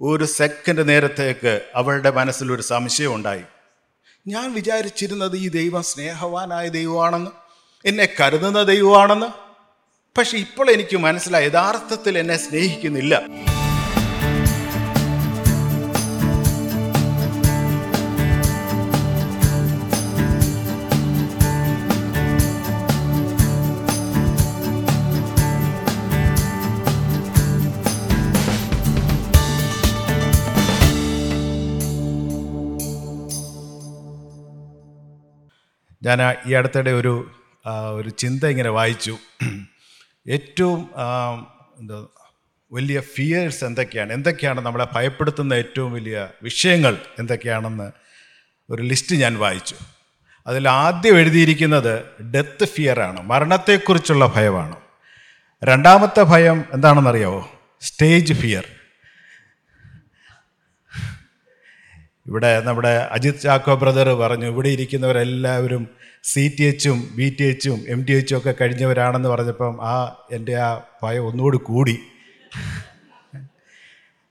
ഒരു സെക്കൻഡ് നേരത്തേക്ക് അവളുടെ മനസ്സിൽ ഒരു സംശയം ഉണ്ടായി. ഞാൻ വിചാരിച്ചിരുന്നത് ഈ ദൈവം സ്നേഹവാനായ ദൈവമാണെന്ന് എന്നെ കരുതുന്ന ദൈവമാണെന്ന്. പക്ഷെ ഇപ്പോൾ എനിക്ക് മനസ്സിലായി യഥാർത്ഥത്തിൽ എന്നെ സ്നേഹിക്കുന്നില്ല. ഞാൻ ഈ അടുത്തിടെ ഒരു ഒരു ചിന്ത ഇങ്ങനെ വായിച്ചു. ഏറ്റവും എന്താ വലിയ ഫിയേഴ്സ് എന്തൊക്കെയാണ്? എന്തൊക്കെയാണ് നമ്മളെ ഭയപ്പെടുത്തുന്ന ഏറ്റവും വലിയ വിഷയങ്ങൾ എന്തൊക്കെയാണെന്ന് ഒരു ലിസ്റ്റ് ഞാൻ വായിച്ചു. അതിൽ ആദ്യം എഴുതിയിരിക്കുന്നത് ഡെത്ത് ഫിയറാണ് മരണത്തെക്കുറിച്ചുള്ള ഭയമാണ്. രണ്ടാമത്തെ ഭയം എന്താണെന്നറിയാവോ? സ്റ്റേജ് ഫിയർ ഇവിടെ നമ്മുടെ അജിത് ചാക്കോ ബ്രദർ പറഞ്ഞു ഇവിടെ ഇരിക്കുന്നവരെല്ലാവരും സി ടി എച്ചും ബി ടി എച്ചും എം ടി എച്ചും ഒക്കെ കഴിഞ്ഞവരാണെന്ന് പറഞ്ഞപ്പം ആ എന്റെ ആ ഭയം ഒന്നുകൂടി കൂടി.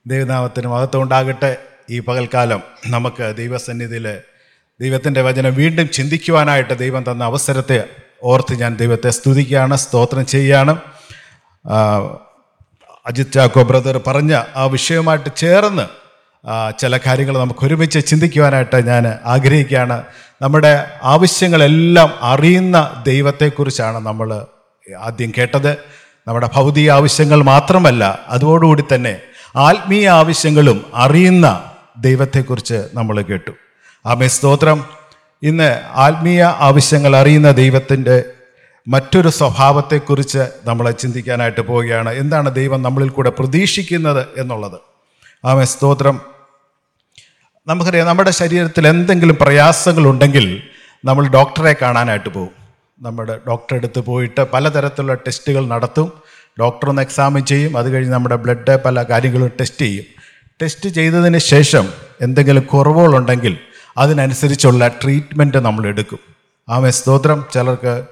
ദൈവനാമത്തിന് മഹത്വം ഉണ്ടാകട്ടെ ഈ പകൽക്കാലം. നമുക്ക് ദൈവസന്നിധിയിൽ ദൈവത്തിന്റെ വചനം വീണ്ടും ചിന്തിക്കുവാനായിട്ട് ദൈവം തന്ന അവസരത്തെ ഓർത്ത് ഞാൻ ദൈവത്തെ സ്തുതിക്കുകയാണ് സ്തോത്രം ചെയ്യുകയാണ്. അജിത് ചാക്കോ ബ്രദർ പറഞ്ഞ ആ വിഷയവുമായിട്ട് ചേർന്ന് ചില കാര്യങ്ങൾ നമുക്ക് ഒരുമിച്ച് ചിന്തിക്കുവാനായിട്ട് ഞാൻ ആഗ്രഹിക്കുകയാണ്. നമ്മുടെ ആവശ്യങ്ങളെല്ലാം അറിയുന്ന ദൈവത്തെക്കുറിച്ചാണ് നമ്മൾ ആദ്യം കേട്ടത്. നമ്മുടെ ഭൗതിക ആവശ്യങ്ങൾ മാത്രമല്ല അതോടുകൂടി തന്നെ ആത്മീയ ആവശ്യങ്ങളും അറിയുന്ന ദൈവത്തെക്കുറിച്ച് നമ്മൾ കേട്ടു. ആമേ സ്തോത്രം. ഇന്ന് ആത്മീയ ആവശ്യങ്ങൾ അറിയുന്ന ദൈവത്തിന്റെ മറ്റൊരു സ്വഭാവത്തെക്കുറിച്ച് നമ്മൾ ചിന്തിക്കാനായിട്ട് പോവുകയാണ്. എന്താണ് ദൈവം നമ്മളിൽ കൂടെ പ്രതീക്ഷിക്കുന്നത് എന്നുള്ളത്? ആമേ സ്തോത്രം. നമുക്കറിയാം നമ്മുടെ ശരീരത്തിൽ എന്തെങ്കിലും പ്രയാസങ്ങളുണ്ടെങ്കിൽ നമ്മൾ ഡോക്ടറെ കാണാനായിട്ട് പോകും. നമ്മുടെ ഡോക്ടറെ അടുത്ത് പോയിട്ട് പലതരത്തിലുള്ള ടെസ്റ്റുകൾ നടത്തും. ഡോക്ടർ ഒന്ന് എക്സാമിൻ ചെയ്യും. അത് കഴിഞ്ഞ് നമ്മുടെ ബ്ലഡ് പല കാര്യങ്ങളും ടെസ്റ്റ് ചെയ്യും. ടെസ്റ്റ് ചെയ്തതിന് ശേഷം എന്തെങ്കിലും കുറവുകളുണ്ടെങ്കിൽ അതിനനുസരിച്ചുള്ള ട്രീറ്റ്മെന്റ് നമ്മൾ എടുക്കും. ആമേ സ്തോത്രം. ചിലർക്ക്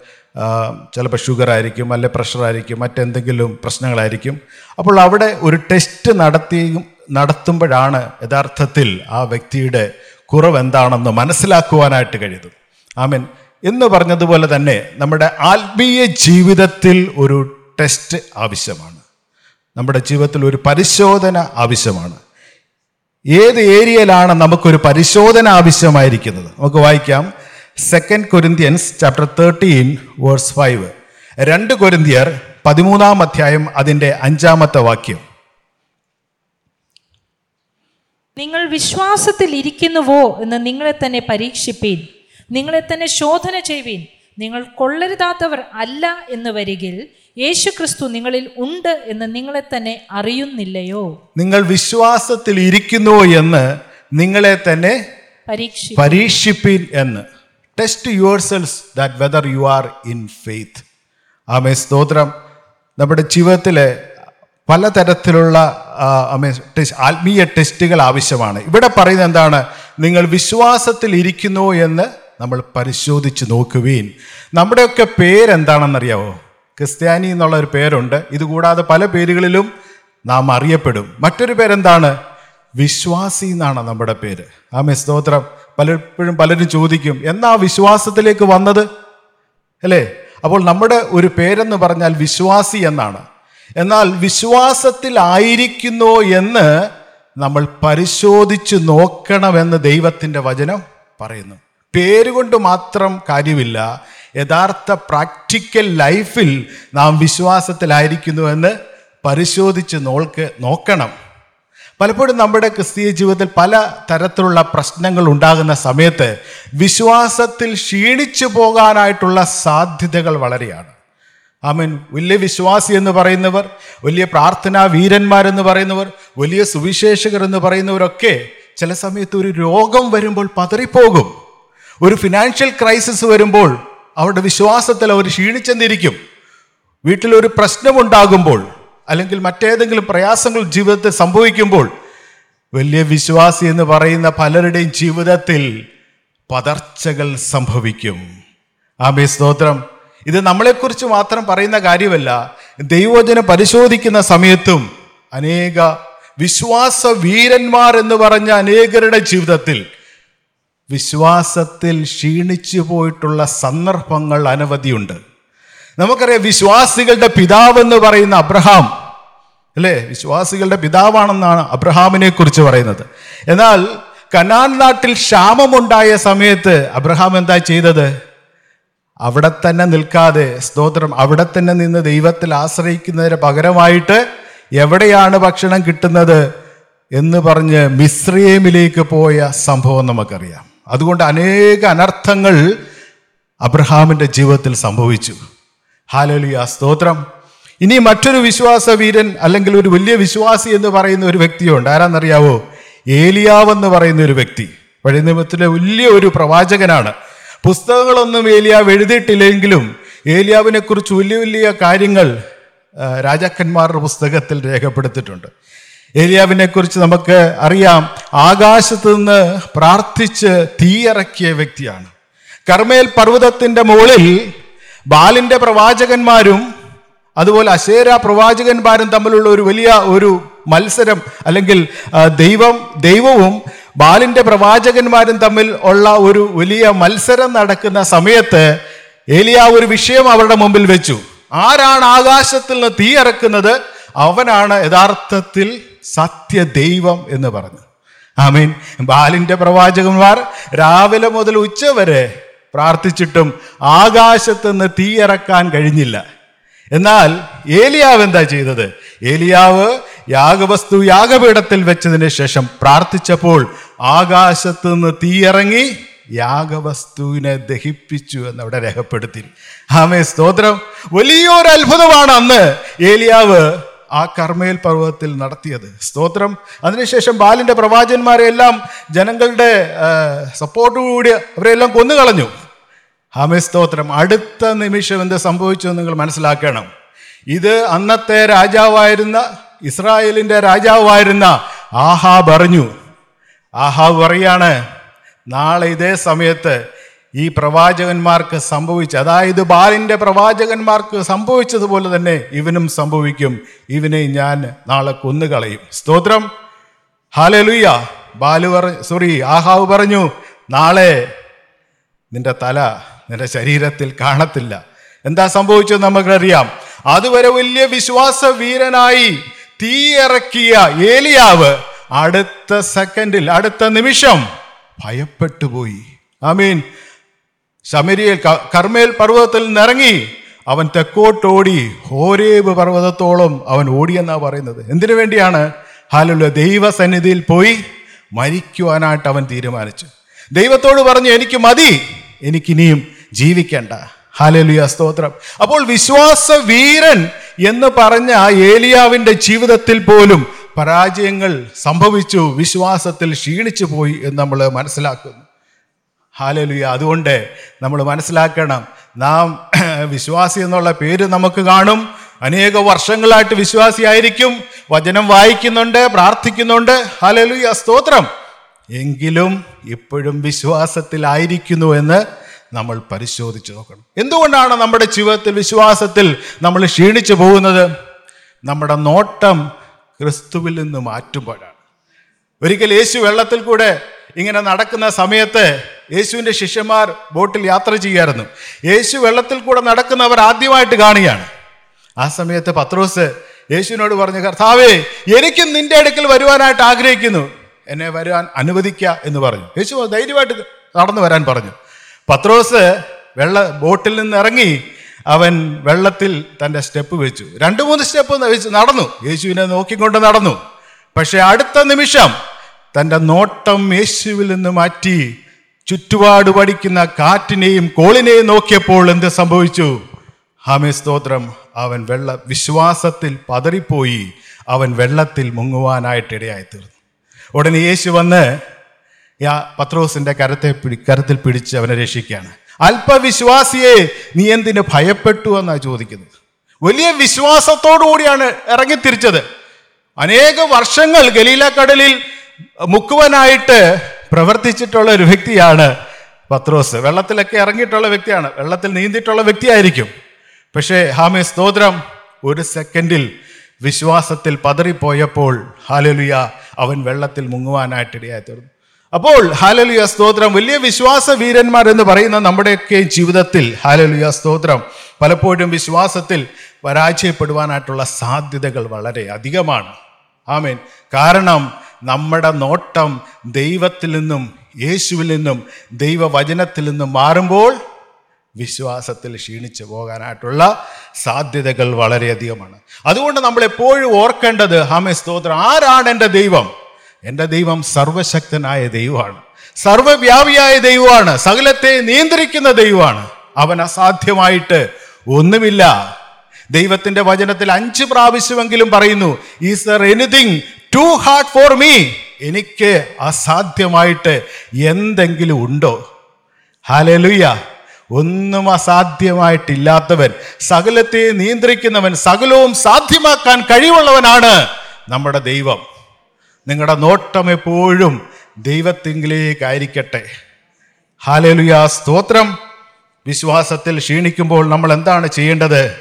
ചിലപ്പോൾ ഷുഗർ ആയിരിക്കും അല്ലെ പ്രഷറായിരിക്കും മറ്റെന്തെങ്കിലും പ്രശ്നങ്ങളായിരിക്കും. അപ്പോൾ അവിടെ ഒരു ടെസ്റ്റ് നടത്തിയും നടത്തുമ്പോഴാണ് യഥാർത്ഥത്തിൽ ആ വ്യക്തിയുടെ കുറവ് എന്താണെന്ന് മനസ്സിലാക്കുവാനായിട്ട് കഴിയുന്നത്. ആമീൻ. എന്ന് പറഞ്ഞതുപോലെ തന്നെ നമ്മുടെ ആത്മീയ ജീവിതത്തിൽ ഒരു ടെസ്റ്റ് ആവശ്യമാണ്. നമ്മുടെ ജീവിതത്തിൽ ഒരു പരിശോധന ആവശ്യമാണ്. ഏത് ഏരിയയിലാണ് നമുക്കൊരു പരിശോധന ആവശ്യമായിരിക്കുന്നത്? നമുക്ക് വായിക്കാം. Second Corinthians chapter thirteen verse five രണ്ട് കൊരിന്തിയർ പതിമൂന്നാം അധ്യായം അതിന്റെ അഞ്ചാമത്തെ വാക്യം. നിങ്ങൾ വിശ്വാസത്തിൽ ഇരിക്കുന്നുവോ എന്ന് നിങ്ങളെ തന്നെ പരീക്ഷിപ്പീൻ. നിങ്ങളെ തന്നെ ശോധന ചെയ്യുവീൻ നിങ്ങൾ കൊള്ളരുതാത്തവർ അല്ല എന്ന് വരികിൽ യേശു ക്രിസ്തു നിങ്ങളിൽ ഉണ്ട് എന്ന് നിങ്ങളെ തന്നെ അറിയുന്നില്ലയോ? നിങ്ങൾ വിശ്വാസത്തിൽ ഇരിക്കുന്നു എന്ന് നിങ്ങളെ തന്നെ പരീക്ഷി പരീക്ഷിപ്പീൻ എന്ന്. Test your selves that whether you are in faith ആമേ സ്തോത്രം. നമ്മുടെ ജീവിതത്തിലെ പലതരത്തിലുള്ള ആത്മീയ ടെസ്റ്റുകൾ ആവശ്യമാണ്. ഇവിടെ പറയുന്നത് എന്താണ്? നിങ്ങൾ വിശ്വാസത്തിൽ ഇരിക്കുന്നു എന്ന് നമ്മൾ പരിശോധിച്ച് നോക്കുവീൻ. നമ്മുടെയൊക്കെ പേരെന്താണെന്നറിയാവോ? ക്രിസ്ത്യാനി എന്നുള്ള ഒരു പേരുണ്ട്. ഇതുകൂടാതെ പല പേരുകളിലും നാം അറിയപ്പെടും. മറ്റൊരു പേരെന്താണ്? വിശ്വാസി എന്നാണ് നമ്മുടെ പേര്. ആമേ സ്തോത്രം. പലപ്പോഴും പലരും ചോദിക്കും എന്നാ വിശ്വാസത്തിലേക്ക് വന്നത്? അല്ലേ? അപ്പോൾ നമ്മുടെ ഒരു പേരെന്ന് പറഞ്ഞാൽ വിശ്വാസി എന്നാണ്. എന്നാൽ വിശ്വാസത്തിലായിരിക്കുന്നോ എന്ന് നമ്മൾ പരിശോധിച്ച് നോക്കണമെന്ന് ദൈവത്തിന്റെ വചനം പറയുന്നു. പേരുകൊണ്ട് മാത്രം കാര്യമില്ല. യഥാർത്ഥ പ്രാക്ടിക്കൽ ലൈഫിൽ നാം വിശ്വാസത്തിലായിരിക്കുന്നു എന്ന് പരിശോധിച്ച് നോക്ക് നോക്കണം. പലപ്പോഴും നമ്മുടെ ക്രിസ്തീയ ജീവിതത്തിൽ പല തരത്തിലുള്ള പ്രശ്നങ്ങൾ ഉണ്ടാകുന്ന സമയത്ത് വിശ്വാസത്തിൽ ക്ഷീണിച്ചു പോകാനായിട്ടുള്ള സാധ്യതകൾ വളരെയാണ്. ആമീൻ. വലിയ വിശ്വാസി എന്ന് പറയുന്നവർ വലിയ പ്രാർത്ഥനാ വീരന്മാരെന്ന് പറയുന്നവർ വലിയ സുവിശേഷകർ എന്ന് പറയുന്നവരൊക്കെ ചില സമയത്ത് ഒരു രോഗം വരുമ്പോൾ പതറിപ്പോകും. ഒരു ഫിനാൻഷ്യൽ ക്രൈസിസ് വരുമ്പോൾ അവരുടെ വിശ്വാസത്തിൽ അവർ ക്ഷീണിച്ചെന്നിരിക്കും. വീട്ടിലൊരു പ്രശ്നമുണ്ടാകുമ്പോൾ അല്ലെങ്കിൽ മറ്റേതെങ്കിലും പ്രയാസങ്ങൾ ജീവിതത്തിൽ സംഭവിക്കുമ്പോൾ വലിയ വിശ്വാസി എന്ന് പറയുന്ന പലരുടെയും ജീവിതത്തിൽ പതർച്ചകൾ സംഭവിക്കും. ആമേ സ്തോത്രം. ഇത് നമ്മളെക്കുറിച്ച് മാത്രം പറയുന്ന കാര്യമല്ല. ദൈവജനം പരിശോധിക്കുന്ന സമയത്തും അനേക വിശ്വാസ വീരന്മാർ എന്ന് പറഞ്ഞ അനേകരുടെ ജീവിതത്തിൽ വിശ്വാസത്തിൽ ക്ഷീണിച്ചു പോയിട്ടുള്ള സന്ദർഭങ്ങൾ അനവധിയുണ്ട്. നമുക്കറിയാം വിശ്വാസികളുടെ പിതാവെന്ന് പറയുന്ന അബ്രഹാം അല്ലേ? വിശ്വാസികളുടെ പിതാവാണെന്നാണ് അബ്രഹാമിനെ കുറിച്ച് പറയുന്നത്. എന്നാൽ കനാൻ നാട്ടിൽ ക്ഷാമമുണ്ടായ സമയത്ത് അബ്രഹാം എന്താ ചെയ്തത്? അവിടെ തന്നെ നിൽക്കാതെ സ്തോത്രം അവിടെ തന്നെ നിന്ന് ദൈവത്തിൽ ആശ്രയിക്കുന്നതിന് പകരമായിട്ട് എവിടെയാണ് ഭക്ഷണം കിട്ടുന്നത് എന്ന് പറഞ്ഞ് മിശ്രയേമിലേക്ക് പോയ സംഭവം നമുക്കറിയാം. അതുകൊണ്ട് അനേക അനർത്ഥങ്ങൾ അബ്രഹാമിന്റെ ജീവിതത്തിൽ സംഭവിച്ചു. ഹാലലിയ സ്തോത്രം. ഇനി മറ്റൊരു വിശ്വാസ വീരൻ അല്ലെങ്കിൽ ഒരു വലിയ വിശ്വാസി എന്ന് പറയുന്ന ഒരു വ്യക്തിയുണ്ട്. ആരാന്നറിയാവോ? ഏലിയാവ് എന്ന് പറയുന്ന ഒരു വ്യക്തി. പഴയ നിയമത്തിലെ വലിയ ഒരു പ്രവാചകനാണ്. പുസ്തകങ്ങളൊന്നും ഏലിയാവ് എഴുതിയിട്ടില്ലെങ്കിലും ഏലിയാവിനെ കുറിച്ച് വലിയ വലിയ കാര്യങ്ങൾ രാജാക്കന്മാരുടെ പുസ്തകത്തിൽ രേഖപ്പെടുത്തിയിട്ടുണ്ട്. ഏലിയാവിനെ കുറിച്ച് നമുക്ക് അറിയാം ആകാശത്ത് നിന്ന് പ്രാർത്ഥിച്ച് തീയിറക്കിയ വ്യക്തിയാണ്. കർമ്മേൽ പർവതത്തിന്റെ മുകളിൽ ബാലിന്റെ പ്രവാചകന്മാരും അതുപോലെ അശേര പ്രവാചകന്മാരും തമ്മിലുള്ള ഒരു വലിയ ഒരു മത്സരം അല്ലെങ്കിൽ ദൈവം ദൈവവും ബാലിന്റെ പ്രവാചകന്മാരും തമ്മിൽ ഉള്ള ഒരു വലിയ മത്സരം നടക്കുന്ന സമയത്ത് ഏലിയ ഒരു വിഷയം അവരുടെ മുമ്പിൽ വെച്ചു. ആരാണ് ആകാശത്തിൽ നിന്ന് തീ ഇറക്കുന്നത്? അവനാണ് യഥാർത്ഥത്തിൽ സത്യദൈവം എന്ന് പറഞ്ഞു ആമീൻ. ബാലിന്റെ പ്രവാചകന്മാർ രാവിലെ മുതൽ ഉച്ചവരെ പ്രാർത്ഥിച്ചിട്ടും ആകാശത്ത് നിന്ന് തീ ഇറക്കാൻ കഴിഞ്ഞില്ല. എന്നാൽ ഏലിയാവ് എന്താ ചെയ്തത്? ഏലിയാവ് യാഗവസ്തു യാഗപീഠത്തിൽ വെച്ചതിന് ശേഷം പ്രാർത്ഥിച്ചപ്പോൾ ആകാശത്ത് നിന്ന് തീയിറങ്ങി യാഗവസ്തുവിനെ ദഹിപ്പിച്ചു എന്നവിടെ രേഖപ്പെടുത്തി. ആമേ സ്തോത്രം. വലിയൊരു അത്ഭുതമാണ് അന്ന് ഏലിയാവ് ആ കർമ്മേൽ പർവതത്തിൽ നടത്തിയത്. സ്തോത്രം. അതിനുശേഷം ബാലിന്റെ പ്രവാചന്മാരെ എല്ലാം ജനങ്ങളുടെ സപ്പോർട്ടോടുകൂടി അവരെല്ലാം കൊന്നുകളഞ്ഞു. ഹാമേ സ്തോത്രം. അടുത്ത നിമിഷം എന്ത് സംഭവിച്ചു നിങ്ങൾ മനസ്സിലാക്കണം. ഇത് അന്നത്തെ രാജാവായിരുന്ന ഇസ്രായേലിന്റെ രാജാവായിരുന്ന ആഹാബ് അറിഞ്ഞു. ആഹാബ് പറയാണ് നാളെ ഇതേ സമയത്ത് ഈ പ്രവാചകന്മാർക്ക് സംഭവിച്ച അതായത് ബാലിന്റെ പ്രവാചകന്മാർക്ക് സംഭവിച്ചതുപോലെ തന്നെ ഇവനും സംഭവിക്കും. ഇവനെ ഞാൻ നാളെ കൊന്നുകളയും. സ്തോത്രം. ഹാലലുയ്യ ബാലു സോറി ആഹാവ് പറഞ്ഞു നാളെ നിന്റെ തല നിന്റെ ശരീരത്തിൽ കാണത്തില്ല. എന്താ സംഭവിച്ചത് നമുക്കറിയാം. അതുവരെ വലിയ വിശ്വാസ വീരനായി തീയിറക്കിയ ഏലിയാവ് അടുത്ത സെക്കൻഡിൽ അടുത്ത നിമിഷം ഭയപ്പെട്ടുപോയി മീൻ ശമരിയിൽ കർമ്മേൽ പർവതത്തിൽ നിന്നിറങ്ങി അവൻ തെക്കോട്ടോടി ഹോരേബ് പർവതത്തോളം അവൻ ഓടിയെന്നാ പറയുന്നത്. എന്തിനു വേണ്ടിയാണ്? ഹാലുള്ള ദൈവസന്നിധിയിൽ പോയി മരിക്കുവാനായിട്ട് അവൻ തീരുമാനിച്ചു. ദൈവത്തോട് പറഞ്ഞു എനിക്ക് മതി എനിക്കിനിയും ജീവിക്കേണ്ട. ഹാലലുയ സ്തോത്രം. അപ്പോൾ വിശ്വാസ വീരൻ എന്ന് പറഞ്ഞ ഏലിയാവിന്റെ ജീവിതത്തിൽ പോലും പരാജയങ്ങൾ സംഭവിച്ചു വിശ്വാസത്തിൽ ക്ഷീണിച്ചു പോയി എന്ന് നമ്മൾ മനസ്സിലാക്കുന്നു. ഹാലലുയ അതുകൊണ്ട് നമ്മൾ മനസ്സിലാക്കണം നാം വിശ്വാസി എന്നുള്ള പേര് നമുക്ക് കാണും. അനേക വർഷങ്ങളായിട്ട് വിശ്വാസിയായിരിക്കും വചനം വായിക്കുന്നുണ്ട് പ്രാർത്ഥിക്കുന്നുണ്ട്. ഹാലലുയ സ്തോത്രം. എങ്കിലും ഇപ്പോഴും വിശ്വാസത്തിലായിരിക്കുന്നു എന്ന് നമ്മൾ പരിശോധിച്ച് നോക്കണം. എന്തുകൊണ്ടാണ് നമ്മുടെ ജീവിതത്തിൽ വിശ്വാസത്തിൽ നമ്മൾ ക്ഷീണിച്ചു പോകുന്നത്? നമ്മുടെ നോട്ടം ക്രിസ്തുവിൽ നിന്ന് മാറ്റുമ്പോഴാണ്. ഒരിക്കൽ യേശു വെള്ളത്തിൽ കൂടെ ഇങ്ങനെ നടക്കുന്ന സമയത്ത് യേശുവിന്റെ ശിഷ്യന്മാർ ബോട്ടിൽ യാത്ര ചെയ്യായിരുന്നു യേശു വെള്ളത്തിൽ കൂടെ നടക്കുന്നവർ ആദ്യമായിട്ട് കാണുകയാണ്. ആ സമയത്ത് പത്രോസ് യേശുവിനോട് പറഞ്ഞു കർത്താവേ എനിക്കും നിന്റെ അടുക്കൽ വരുവാനായിട്ട് ആഗ്രഹിക്കുന്നു. എന്നെ വരുവാൻ അനുവദിക്കുക എന്ന് പറഞ്ഞു. യേശു ധൈര്യമായിട്ട് നടന്നു വരാൻ പറഞ്ഞു. പത്രോസ് വെള്ള ബോട്ടിൽ നിന്ന് ഇറങ്ങി അവൻ വെള്ളത്തിൽ തന്റെ സ്റ്റെപ്പ് വെച്ചു. രണ്ട് മൂന്ന് സ്റ്റെപ്പ് വെച്ച് നടന്നു. യേശുവിനെ നോക്കിക്കൊണ്ട് നടന്നു. പക്ഷേ അടുത്ത നിമിഷം തന്റെ നോട്ടം യേശുവിൽ നിന്ന് മാറ്റി ചുറ്റുപാട് പഠിക്കുന്ന കാറ്റിനെയും കോളിനെയും നോക്കിയപ്പോൾ എന്ത് സംഭവിച്ചു? ഹാമേ സ്തോത്രം. അവൻ വെള്ള വിശ്വാസത്തിൽ പതറിപ്പോയി. അവൻ വെള്ളത്തിൽ മുങ്ങുവാനായിട്ട് ഇടയായി തീർന്നു ഉടനെ യേശു വന്ന് യാ പത്രോസിന്റെ കരത്തെ കരത്തിൽ പിടിച്ച് അവനെ രക്ഷിക്കുകയാണ്. അല്പവിശ്വാസിയെ നീ എന്തിന് ഭയപ്പെട്ടു എന്നാണ് ചോദിക്കുന്നത്? വലിയ വിശ്വാസത്തോടു കൂടിയാണ് ഇറങ്ങിത്തിരിച്ചത്. അനേക വർഷങ്ങൾ ഗലീല കടലിൽ മുക്കുവനായിട്ട് പ്രവർത്തിച്ചിട്ടുള്ള ഒരു വ്യക്തിയാണ് പത്രോസ്. വെള്ളത്തിലൊക്കെ ഇറങ്ങിയിട്ടുള്ള വ്യക്തിയാണ്. വെള്ളത്തിൽ നീന്തിയിട്ടുള്ള വ്യക്തിയായിരിക്കും. പക്ഷേ ഹാമേ സ്തോത്രം. ഒരു സെക്കൻഡിൽ വിശ്വാസത്തിൽ പതറിപ്പോയപ്പോൾ ഹാലലുയ അവൻ വെള്ളത്തിൽ മുങ്ങുവാനായിട്ടിടയായി തീർന്നു. അപ്പോൾ ഹാലലുയ സ്തോത്രം. വലിയ വിശ്വാസ വീരന്മാർ എന്ന് പറയുന്ന നമ്മുടെയൊക്കെ ജീവിതത്തിൽ ഹാലലുയ സ്തോത്രം. പലപ്പോഴും വിശ്വാസത്തിൽ പരാജയപ്പെടുവാനായിട്ടുള്ള സാധ്യതകൾ വളരെ അധികമാണ്. ആമേൻ. കാരണം നമ്മുടെ നോട്ടം ദൈവത്തിൽ നിന്നും യേശുവിൽ നിന്നും ദൈവവചനത്തിൽ നിന്നും മാറുമ്പോൾ വിശ്വാസത്തിൽ ക്ഷീണിച്ചു പോകാനായിട്ടുള്ള സാധ്യതകൾ വളരെയധികമാണ് അതുകൊണ്ട് നമ്മൾ എപ്പോഴും ഓർക്കേണ്ടത് ഹാമേ സ്തോത്രം. ആരാണ് എന്റെ ദൈവം? എന്റെ ദൈവം സർവശക്തനായ ദൈവമാണ്. സർവവ്യാപിയായ ദൈവമാണ്. സകലത്തെ നിയന്ത്രിക്കുന്ന ദൈവമാണ്. അവൻ അസാധ്യമായിട്ട് ഒന്നുമില്ല. ദൈവത്തിന്റെ വചനത്തിൽ അഞ്ച് പ്രാവശ്യമെങ്കിലും പറയുന്നു is there anything too hard for me എനിക്ക് അസാധ്യമായിട്ട് എന്തെങ്കിലും ഉണ്ടോ? ഹാലലുയ്യ ഒന്നും അസാധ്യമായിട്ടില്ലാത്തവൻ സകലത്തെ നിയന്ത്രിക്കുന്നവൻ സകലവും സാധ്യമാക്കാൻ കഴിവുള്ളവനാണ് നമ്മുടെ ദൈവം. നിങ്ങളുടെ നോട്ടം എപ്പോഴും ദൈവത്തിങ്കിലേക്കായിരിക്കട്ടെ. ഹാലലുയ സ്തോത്രം. വിശ്വാസത്തിൽ ക്ഷീണിക്കുമ്പോൾ നമ്മൾ എന്താണ് ചെയ്യേണ്ടത്?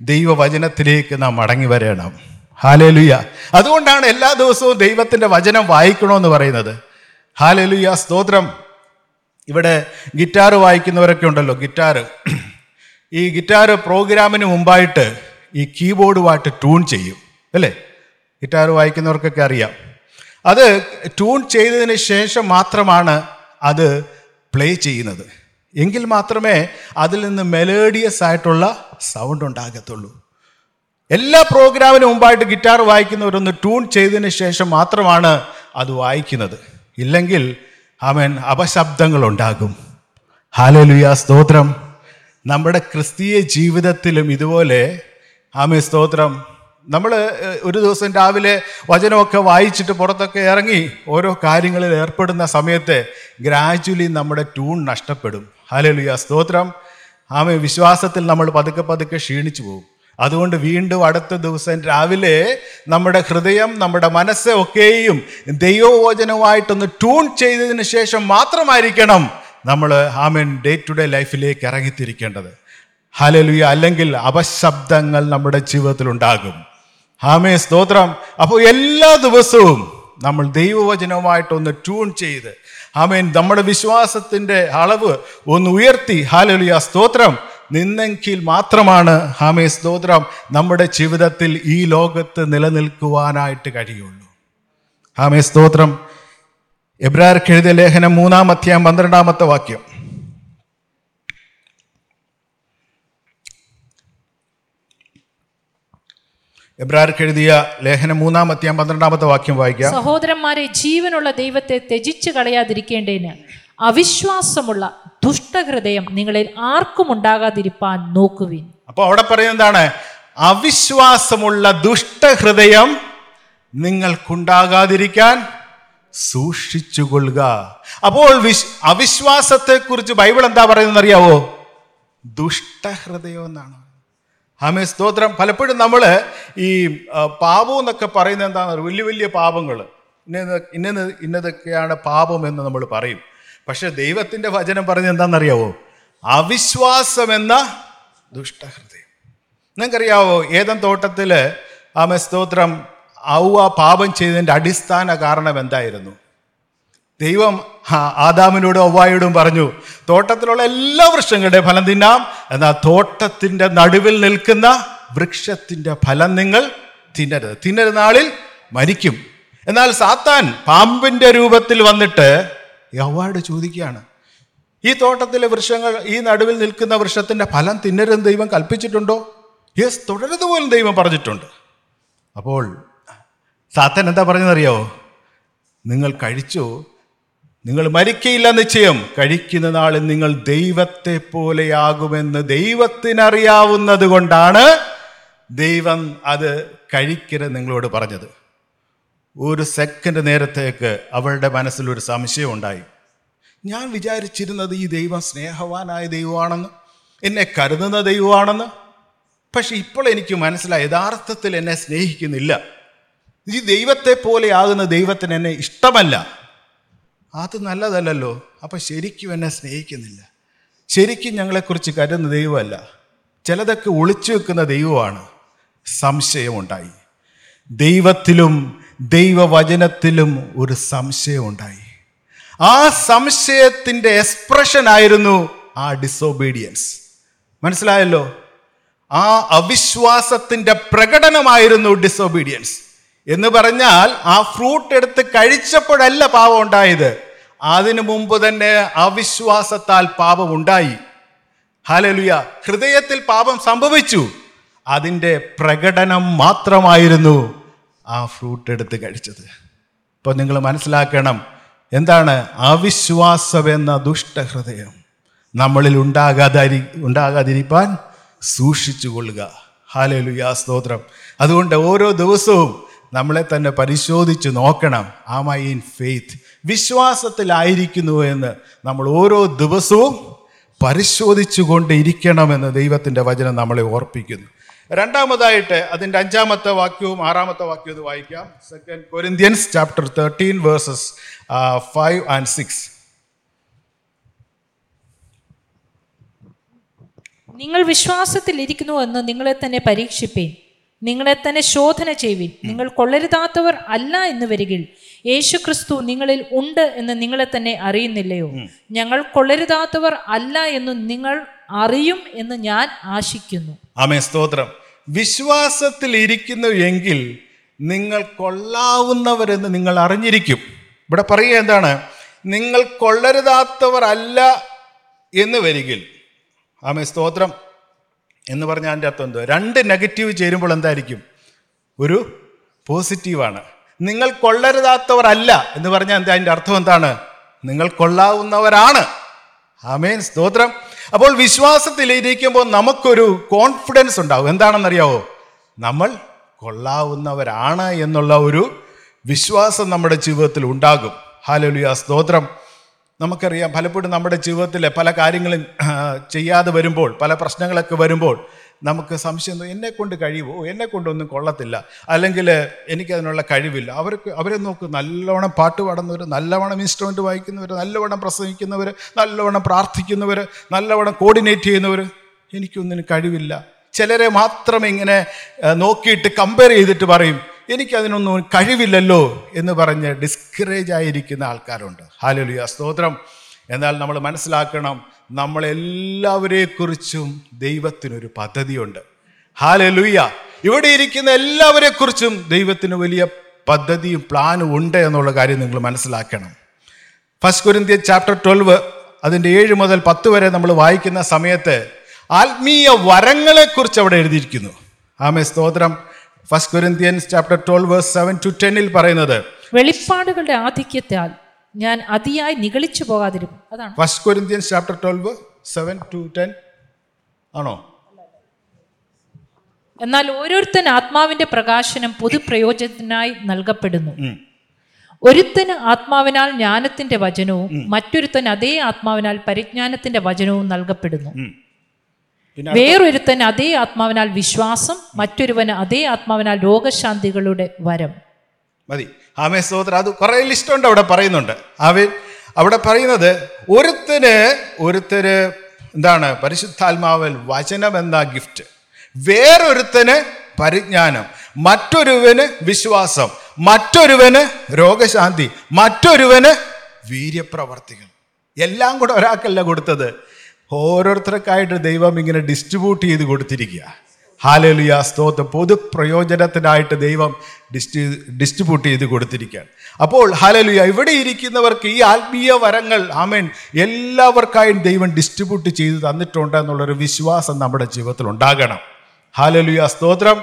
ദൈവവചനത്തിലേക്ക് നാം മടങ്ങി വരണം. ഹാലലുയ അതുകൊണ്ടാണ് എല്ലാ ദിവസവും ദൈവത്തിന്റെ വചനം വായിക്കണമെന്ന് പറയുന്നത്. ഹാലലുയ സ്തോത്രം. ഇവിടെ ഗിറ്റാർ വായിക്കുന്നവരൊക്കെ ഉണ്ടല്ലോ ഗിറ്റാർ ഈ ഗിറ്റാർ പ്രോഗ്രാമിന് മുമ്പായിട്ട് ഈ കീബോർഡുമായിട്ട് ട്യൂൺ ചെയ്യും അല്ലേ? ഗിറ്റാർ വായിക്കുന്നവർക്കൊക്കെ അറിയാം. അത് ട്യൂൺ ചെയ്തതിന് ശേഷം മാത്രമാണ് അത് പ്ലേ ചെയ്യുന്നത്. എങ്കിൽ മാത്രമേ അതിൽ നിന്ന് മെലേഡിയസ് ആയിട്ടുള്ള സൗണ്ട് ഉണ്ടാകത്തുള്ളൂ. എല്ലാ പ്രോഗ്രാമിന് മുമ്പായിട്ട് ഗിറ്റാർ വായിക്കുന്നവരൊന്ന് ട്യൂൺ ചെയ്തതിന് ശേഷം മാത്രമാണ് അത് വായിക്കുന്നത്. ഇല്ലെങ്കിൽ അവൻ അപശബ്ദങ്ങൾ ഉണ്ടാകും ഹാലലുയ സ്തോത്രം. നമ്മുടെ ക്രിസ്തീയ ജീവിതത്തിലും ഇതുപോലെ ആമേ സ്തോത്രം. നമ്മൾ ഒരു ദിവസം രാവിലെ വചനമൊക്കെ വായിച്ചിട്ട് പുറത്തൊക്കെ ഇറങ്ങി ഓരോ കാര്യങ്ങളിൽ ഏർപ്പെടുന്ന സമയത്ത് ഗ്രാജുവലി നമ്മുടെ ട്യൂൺ നഷ്ടപ്പെടും. ഹാലലുയ സ്തോത്രം. ആമേ വിശ്വാസത്തിൽ നമ്മൾ പതുക്കെ പതുക്കെ ക്ഷീണിച്ചു പോകും. അതുകൊണ്ട് വീണ്ടും അടുത്ത ദിവസം രാവിലെ നമ്മുടെ ഹൃദയം നമ്മുടെ മനസ്സ് ഒക്കെയും ദൈവവോചനവുമായിട്ടൊന്ന് ട്യൂൺ ചെയ്തതിന് ശേഷം മാത്രമായിരിക്കണം നമ്മൾ ആമൻ ഡേ ടു ഡേ ലൈഫിലേക്ക് ഇറങ്ങിത്തിരിക്കേണ്ടത്. ഹലലുയ അല്ലെങ്കിൽ അപശബ്ദങ്ങൾ നമ്മുടെ ജീവിതത്തിൽ ഉണ്ടാകും ആമേ സ്തോത്രം. അപ്പോൾ എല്ലാ ദിവസവും നമ്മൾ ദൈവവചനവുമായിട്ടൊന്ന് ട്യൂൺ ചെയ്ത് ആമേൻ നമ്മുടെ വിശ്വാസത്തിന്റെ അളവ് ഒന്ന് ഉയർത്തി. ഹാലലിയ സ്തോത്രം. നിന്നെങ്കിൽ മാത്രമാണ് ഹാമേ സ്തോത്രം നമ്മുടെ ജീവിതത്തിൽ ഈ ലോകത്ത് നിലനിൽക്കുവാനായിട്ട് കഴിയുള്ളൂ. ഹാമേ സ്തോത്രം. എബ്രാർക്ക് എഴുതിയ ലേഖനം മൂന്നാം അധ്യായം പന്ത്രണ്ടാമത്തെ വാക്യം. എബ്രാർക്ക് എഴുതിയ ലേഖനം മൂന്നാം അധ്യായം പന്ത്രണ്ടാമത്തെ വാക്യം വായിക്കാം. സഹോദരന്മാരെ ജീവനുള്ള ദൈവത്തെ ത്യജിച്ചു കളയാതിരിക്കേണ്ടതിന് അവിശ്വാസമുള്ള ദുഷ്ടഹൃദയം നിങ്ങളിൽ ആർക്കും ഉണ്ടാകാതിരിപ്പാൻ നോക്കുവിൻ. അപ്പോൾ അവിടെ പറയുന്നത് എന്താണ്? അവിശ്വാസമുള്ള ദുഷ്ടഹൃദയം നിങ്ങൾക്കുണ്ടാകാതിരിക്കാൻ സൂക്ഷിച്ചുകൊള്ളുക. അപ്പോൾ വിശ് അവിശ്വാസത്തെക്കുറിച്ച് ബൈബിൾ എന്താ പറയുന്നത് അറിയാവോ ദുഷ്ടഹൃദയം എന്നാണ്. ആമേ സ്തോത്രം. പലപ്പോഴും നമ്മൾ ഈ പാപം എന്നൊക്കെ പറയുന്നത് എന്താണ് വലിയ വലിയ പാപങ്ങൾ ഇന്ന ഇന്നത് ഇന്നതൊക്കെയാണ് പാപം എന്ന് നമ്മൾ പറയും. പക്ഷെ ദൈവത്തിന്റെ വചനം പറഞ്ഞത് എന്താണെന്നറിയാവോ അവിശ്വാസമെന്ന ദുഷ്ടഹൃദയം. നിങ്ങൾക്കറിയാവോ ഏതൻ തോട്ടത്തിൽ ആമേ സ്തോത്രം ഔവ പാപം ചെയ്തതിന്റെ അടിസ്ഥാന കാരണം എന്തായിരുന്നു? ദൈവം ആദാമിനോടും ഒവ്വായോടും പറഞ്ഞു തോട്ടത്തിലുള്ള എല്ലാ വൃക്ഷങ്ങളുടെ ഫലം തിന്നാം. എന്നാൽ തോട്ടത്തിന്റെ നടുവിൽ നിൽക്കുന്ന വൃക്ഷത്തിന്റെ ഫലം നിങ്ങൾ തിന്നരുത്. തിന്നരുത് നാളിൽ മരിക്കും. എന്നാൽ സാത്താൻ പാമ്പിന്റെ രൂപത്തിൽ വന്നിട്ട് യവ്വാട് ചോദിക്കുകയാണ് ഈ തോട്ടത്തിലെ വൃക്ഷങ്ങൾ ഈ നടുവിൽ നിൽക്കുന്ന വൃക്ഷത്തിന്റെ ഫലം തിന്നരുതെന്ന് ദൈവം കൽപ്പിച്ചിട്ടുണ്ടോ? യെസ് തുടരുത് പോലും ദൈവം പറഞ്ഞിട്ടുണ്ട്. അപ്പോൾ സാത്താൻ എന്താ പറഞ്ഞതറിയാവോ നിങ്ങൾ കഴിച്ചു നിങ്ങൾ മരിക്കയില്ല നിശ്ചയം. കഴിക്കുന്ന നാളിൽ നിങ്ങൾ ദൈവത്തെ പോലെയാകുമെന്ന് ദൈവത്തിനറിയാവുന്നത് കൊണ്ടാണ് ദൈവം അത് കഴിക്കരുത് നിങ്ങളോട് പറഞ്ഞത്. ഒരു സെക്കൻഡ് നേരത്തേക്ക് അവളുടെ മനസ്സിൽ ഒരു സംശയം ഉണ്ടായി. ഞാൻ വിചാരിച്ചിരുന്നത് ഈ ദൈവം സ്നേഹവാനായ ദൈവമാണെന്ന് എന്നെ കരുതുന്ന ദൈവമാണെന്ന്. പക്ഷെ ഇപ്പോൾ എനിക്ക് മനസ്സിലായി യഥാർത്ഥത്തിൽ എന്നെ സ്നേഹിക്കുന്നില്ല. ഈ ദൈവത്തെ പോലെയാകുന്ന ദൈവത്തിന് എന്നെ ഇഷ്ടമല്ല. അത് നല്ലതല്ലല്ലോ. അപ്പം ശരിക്കും എന്നെ സ്നേഹിക്കുന്നില്ല. ശരിക്കും ഞങ്ങളെക്കുറിച്ച് കരുതുന്ന ദൈവമല്ല. ചിലതൊക്കെ ഒളിച്ചു വെക്കുന്ന ദൈവമാണ്. സംശയമുണ്ടായി. ദൈവത്തിലും ദൈവവചനത്തിലും ഒരു സംശയമുണ്ടായി. ആ സംശയത്തിന്റെ എക്സ്പ്രഷൻ ആയിരുന്നു ആ ഡിസോബീഡിയൻസ് മനസ്സിലായല്ലോ? ആ അവിശ്വാസത്തിന്റെ പ്രകടനമായിരുന്നു ഡിസോബീഡിയൻസ് എന്ന് പറഞ്ഞാൽ ആ ഫ്രൂട്ട് എടുത്ത് കഴിച്ചപ്പോഴല്ല പാപം ഉണ്ടായത്. അതിനു മുമ്പ് തന്നെ അവിശ്വാസത്താൽ പാപം ഉണ്ടായി. ഹാലലുയ ഹൃദയത്തിൽ പാപം സംഭവിച്ചു. അതിന്റെ പ്രകടനം മാത്രമായിരുന്നു ആ ഫ്രൂട്ട് എടുത്ത് കഴിച്ചത്. അപ്പോൾ നിങ്ങൾ മനസ്സിലാക്കണം എന്താണ് അവിശ്വാസം അവിശ്വാസമെന്ന ദുഷ്ടഹൃദയം നമ്മളിൽ ഉണ്ടാകാതിരി ഉണ്ടാകാതിരിക്കാൻ സൂക്ഷിച്ചു കൊള്ളുക ഹാലലുയ സ്തോത്രം. അതുകൊണ്ട് ഓരോ ദിവസവും നമ്മളെ തന്നെ പരിശോധിച്ച് നോക്കണം. ആ മൈ ഇൻ ഫെയ്ത്ത് വിശ്വാസത്തിലായിരിക്കുന്നു എന്ന് നമ്മൾ ഓരോ ദിവസവും പരിശോധിച്ചു കൊണ്ടിരിക്കണമെന്ന് ദൈവത്തിന്റെ വചനം നമ്മളെ ഓർപ്പിക്കുന്നു. രണ്ടാമതായിട്ട് അതിന്റെ അഞ്ചാമത്തെ വാക്യവും ആറാമത്തെ വാക്യവും ഇത് വായിക്കാം. Second Corinthians chapter thirteen verses five and six നിങ്ങൾ വിശ്വാസത്തിൽ ഇരിക്കുന്നു എന്ന് നിങ്ങളെ തന്നെ പരീക്ഷിപ്പീൻ. നിങ്ങളെ തന്നെ ശോധന ചെയ്യുവിൻ. നിങ്ങൾ കൊള്ളരുതാത്തവർ അല്ല എന്ന് വരികിൽ. യേശു ക്രിസ്തു നിങ്ങളിൽ ഉണ്ട് എന്ന് നിങ്ങളെ തന്നെ അറിയുന്നില്ലയോ? ഞങ്ങൾ കൊള്ളരുതാത്തവർ അല്ല എന്ന് നിങ്ങൾ അറിയും എന്ന് ഞാൻ ആശിക്കുന്നു. ആമേ സ്തോത്രം. വിശ്വാസത്തിൽ ഇരിക്കുന്നു എങ്കിൽ നിങ്ങൾ കൊള്ളാവുന്നവരെന്ന് നിങ്ങൾ അറിഞ്ഞിരിക്കും. ഇവിടെ പറയുക എന്താണ്? നിങ്ങൾ കൊള്ളരുതാത്തവർ അല്ല എന്ന് വരികിൽ. ആമേ സ്തോത്രം. എന്ന് പറഞ്ഞാൽ അതിന്റെ അർത്ഥം എന്തോ രണ്ട് നെഗറ്റീവ് ചേരുമ്പോൾ എന്തായിരിക്കും? ഒരു പോസിറ്റീവാണ് നിങ്ങൾ കൊള്ളരുതാത്തവർ അല്ല എന്ന് പറഞ്ഞാൽ എന്താ? അതിന്റെ അർത്ഥം എന്താണ്? നിങ്ങൾ കൊള്ളാവുന്നവരാണ്. ആമേൻ. സ്തോത്രം. അപ്പോൾ വിശ്വാസത്തിൽ ഇരിക്കുമ്പോൾ നമുക്കൊരു കോൺഫിഡൻസ് ഉണ്ടാവും. എന്താണെന്നറിയാവോ? നമ്മൾ കൊള്ളാവുന്നവരാണ് എന്നുള്ള ഒരു വിശ്വാസം നമ്മുടെ ജീവിതത്തിൽ ഉണ്ടാകും. ഹാലോലിയ. സ്തോത്രം. നമുക്കറിയാം പലപ്പോഴും നമ്മുടെ ജീവിതത്തിലെ പല കാര്യങ്ങളും ചെയ്യാതെ വരുമ്പോൾ പല പ്രശ്നങ്ങളൊക്കെ വരുമ്പോൾ നമുക്ക് സംശയം എന്നെ കൊണ്ട് കഴിയുമോ എന്നെ കൊണ്ടൊന്നും കൊള്ളത്തില്ല. അല്ലെങ്കിൽ എനിക്കതിനുള്ള കഴിവില്ല. അവർക്ക് അവരെ നോക്ക് നല്ലവണ്ണം പാട്ട് പാടുന്നവർ നല്ലവണ്ണം ഇൻസ്ട്രുമെന്റ് വായിക്കുന്നവർ നല്ലവണ്ണം പ്രസംഗിക്കുന്നവർ നല്ലവണ്ണം പ്രാർത്ഥിക്കുന്നവർ നല്ലവണ്ണം കോർഡിനേറ്റ് ചെയ്യുന്നവർ എനിക്കൊന്നിനും കഴിവില്ല. ചിലരെ മാത്രം ഇങ്ങനെ നോക്കിയിട്ട് കമ്പയർ ചെയ്തിട്ട് പറയും എനിക്കതിനൊന്നും കഴിവില്ലല്ലോ എന്ന് പറഞ്ഞ് ഡിസ്കറേജ് ആയിരിക്കുന്ന ആൾക്കാരുണ്ട്. ഹാലലുയ. സ്തോത്രം. എന്നാൽ നമ്മൾ മനസ്സിലാക്കണം നമ്മളെല്ലാവരെക്കുറിച്ചും ദൈവത്തിനൊരു പദ്ധതിയുണ്ട്. ഹാലലുയ്യ ഇവിടെ ഇരിക്കുന്ന എല്ലാവരെക്കുറിച്ചും ദൈവത്തിന് വലിയ പദ്ധതിയും പ്ലാനും ഉണ്ട് എന്നുള്ള കാര്യം നിങ്ങൾ മനസ്സിലാക്കണം. ഫസ്റ്റ് കൊരിന്ത്യ ചാപ്റ്റർ ട്വൽവ് അതിന്റെ ഏഴ് മുതൽ പത്ത് വരെ നമ്മൾ വായിക്കുന്ന സമയത്ത് ആത്മീയ വരങ്ങളെക്കുറിച്ച് അവിടെ എഴുതിയിരിക്കുന്നു. ആമേ സ്തോത്രം. First Corinthians chapter twelve seven to ടെന്നിൽ പറയുന്നത് വെളിപ്പാടുകളുടെ ആധിക്യത്താൽ ഞാൻ അതിയായി നിഗളിച്ചു പോകാതിരും അതാണ്? First Corinthians chapter twelve seven to ten ആണോ? എന്നാൽ ഓരോരുത്തൻ ആത്മാവിന്റെ പ്രകാശനം പൊതുപ്രയോജനത്തിനായി നൽകപ്പെടുന്നു. ഒരുത്തന് ആത്മാവിനാൽ ജ്ഞാനത്തിന്റെ വചനവും മറ്റൊരുത്തൻ അതേ ആത്മാവിനാൽ പരിജ്ഞാനത്തിന്റെ വചനവും നൽകപ്പെടുന്നു. വേറൊരുത്തൻ അതേ ആത്മാവിനാൽ വിശ്വാസം മറ്റൊരുവന് അതേ ആത്മാവിനാൽ രോഗശാന്തികളുടെ വരം. മതി. ആമേ സഹോദരൻ അത് കുറേ ലിസ്റ്റ് ഉണ്ട് അവിടെ പറയുന്നുണ്ട്. ആവേ അവിടെ പറയുന്നത് ഒരുത്തന് ഒരുത്തര് എന്താണ് പരിശുദ്ധാത്മാവൽ വചനം എന്ന ഗിഫ്റ്റ് വേറൊരുത്തന് പരിജ്ഞാനം മറ്റൊരുവന് വിശ്വാസം മറ്റൊരുവന് രോഗശാന്തി മറ്റൊരുവന് വീര്യപ്രവർത്തികൾ. എല്ലാം കൂടെ ഒരാൾക്കല്ല കൊടുത്തത്. ഓരോരുത്തർക്കായിട്ട് ദൈവം ഇങ്ങനെ ഡിസ്ട്രിബ്യൂട്ട് ചെയ്ത് കൊടുത്തിരിക്കുക. ഹാലലുയ സ്തോത്രം. പൊതുപ്രയോജനത്തിനായിട്ട് ദൈവം ഡിസ്ട്രി ഡിസ്ട്രിബ്യൂട്ട് ചെയ്ത് കൊടുത്തിരിക്കുകയാണ്. അപ്പോൾ ഹാലലുയ ഇവിടെ ഇരിക്കുന്നവർക്ക് ഈ ആത്മീയ വരങ്ങൾ ആമേൻ എല്ലാവർക്കായും ദൈവം ഡിസ്ട്രിബ്യൂട്ട് ചെയ്ത് തന്നിട്ടുണ്ട് എന്നുള്ളൊരു വിശ്വാസം നമ്മുടെ ജീവിതത്തിൽ ഉണ്ടാകണം. ഹാലലുയ സ്തോത്രം.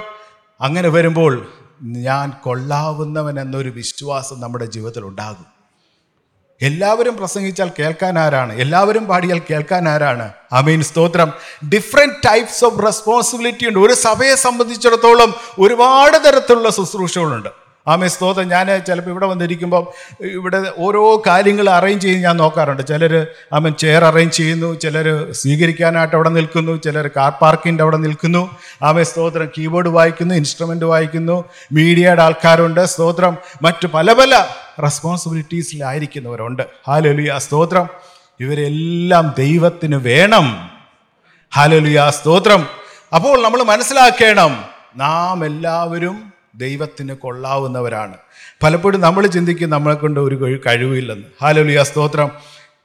അങ്ങനെ വരുമ്പോൾ ഞാൻ കൊള്ളാവുന്നവൻ എന്നൊരു വിശ്വാസം നമ്മുടെ ജീവിതത്തിൽ ഉണ്ടാകും. എല്ലാവരും പ്രസംഗിച്ചാൽ കേൾക്കാൻ ആരാണ്? എല്ലാവരും പാടിയാൽ കേൾക്കാൻ ആരാണ്? ഐ മീൻ സ്തോത്രം. ഡിഫറെന്റ് ടൈപ്സ് ഓഫ് റെസ്പോൺസിബിലിറ്റി ഉണ്ട്. ഒരു സഭയെ സംബന്ധിച്ചിടത്തോളം ഒരുപാട് തരത്തിലുള്ള ശുശ്രൂഷകളുണ്ട്. ആമേ സ്തോത്രം. ഞാൻ ചിലപ്പോൾ ഇവിടെ വന്നിരിക്കുമ്പോൾ ഇവിടെ ഓരോ കാര്യങ്ങൾ അറേഞ്ച് ചെയ്ത് ഞാൻ നോക്കാറുണ്ട്. ചിലർ ആമൻ ചെയർ അറേഞ്ച് ചെയ്യുന്നു. ചിലർ സ്വീകരിക്കാനായിട്ട് അവിടെ നിൽക്കുന്നു. ചിലർ കാർ പാർക്കിന്റെ അവിടെ നിൽക്കുന്നു. ആമേ സ്തോത്രം. കീബോർഡ് വായിക്കുന്നു ഇൻസ്ട്രുമെന്റ് വായിക്കുന്നു. മീഡിയയുടെ ആൾക്കാരുണ്ട്. സ്തോത്രം. മറ്റു പല പല റെസ്പോൺസിബിലിറ്റീസിലായിരിക്കുന്നവരുണ്ട് ഹാലലുയ സ്തോത്രം. ഇവരെല്ലാം ദൈവത്തിന് വേണം. ഹാലലുയ സ്തോത്രം. അപ്പോൾ നമ്മൾ മനസ്സിലാക്കണം നാം എല്ലാവരും ദൈവത്തിന് കൊള്ളാവുന്നവരാണ്. പലപ്പോഴും നമ്മൾ ചിന്തിക്കും നമ്മളെ കൊണ്ട് ഒരു കഴി- കഴിവില്ലെന്ന്. ഹാലലുയ സ്തോത്രം.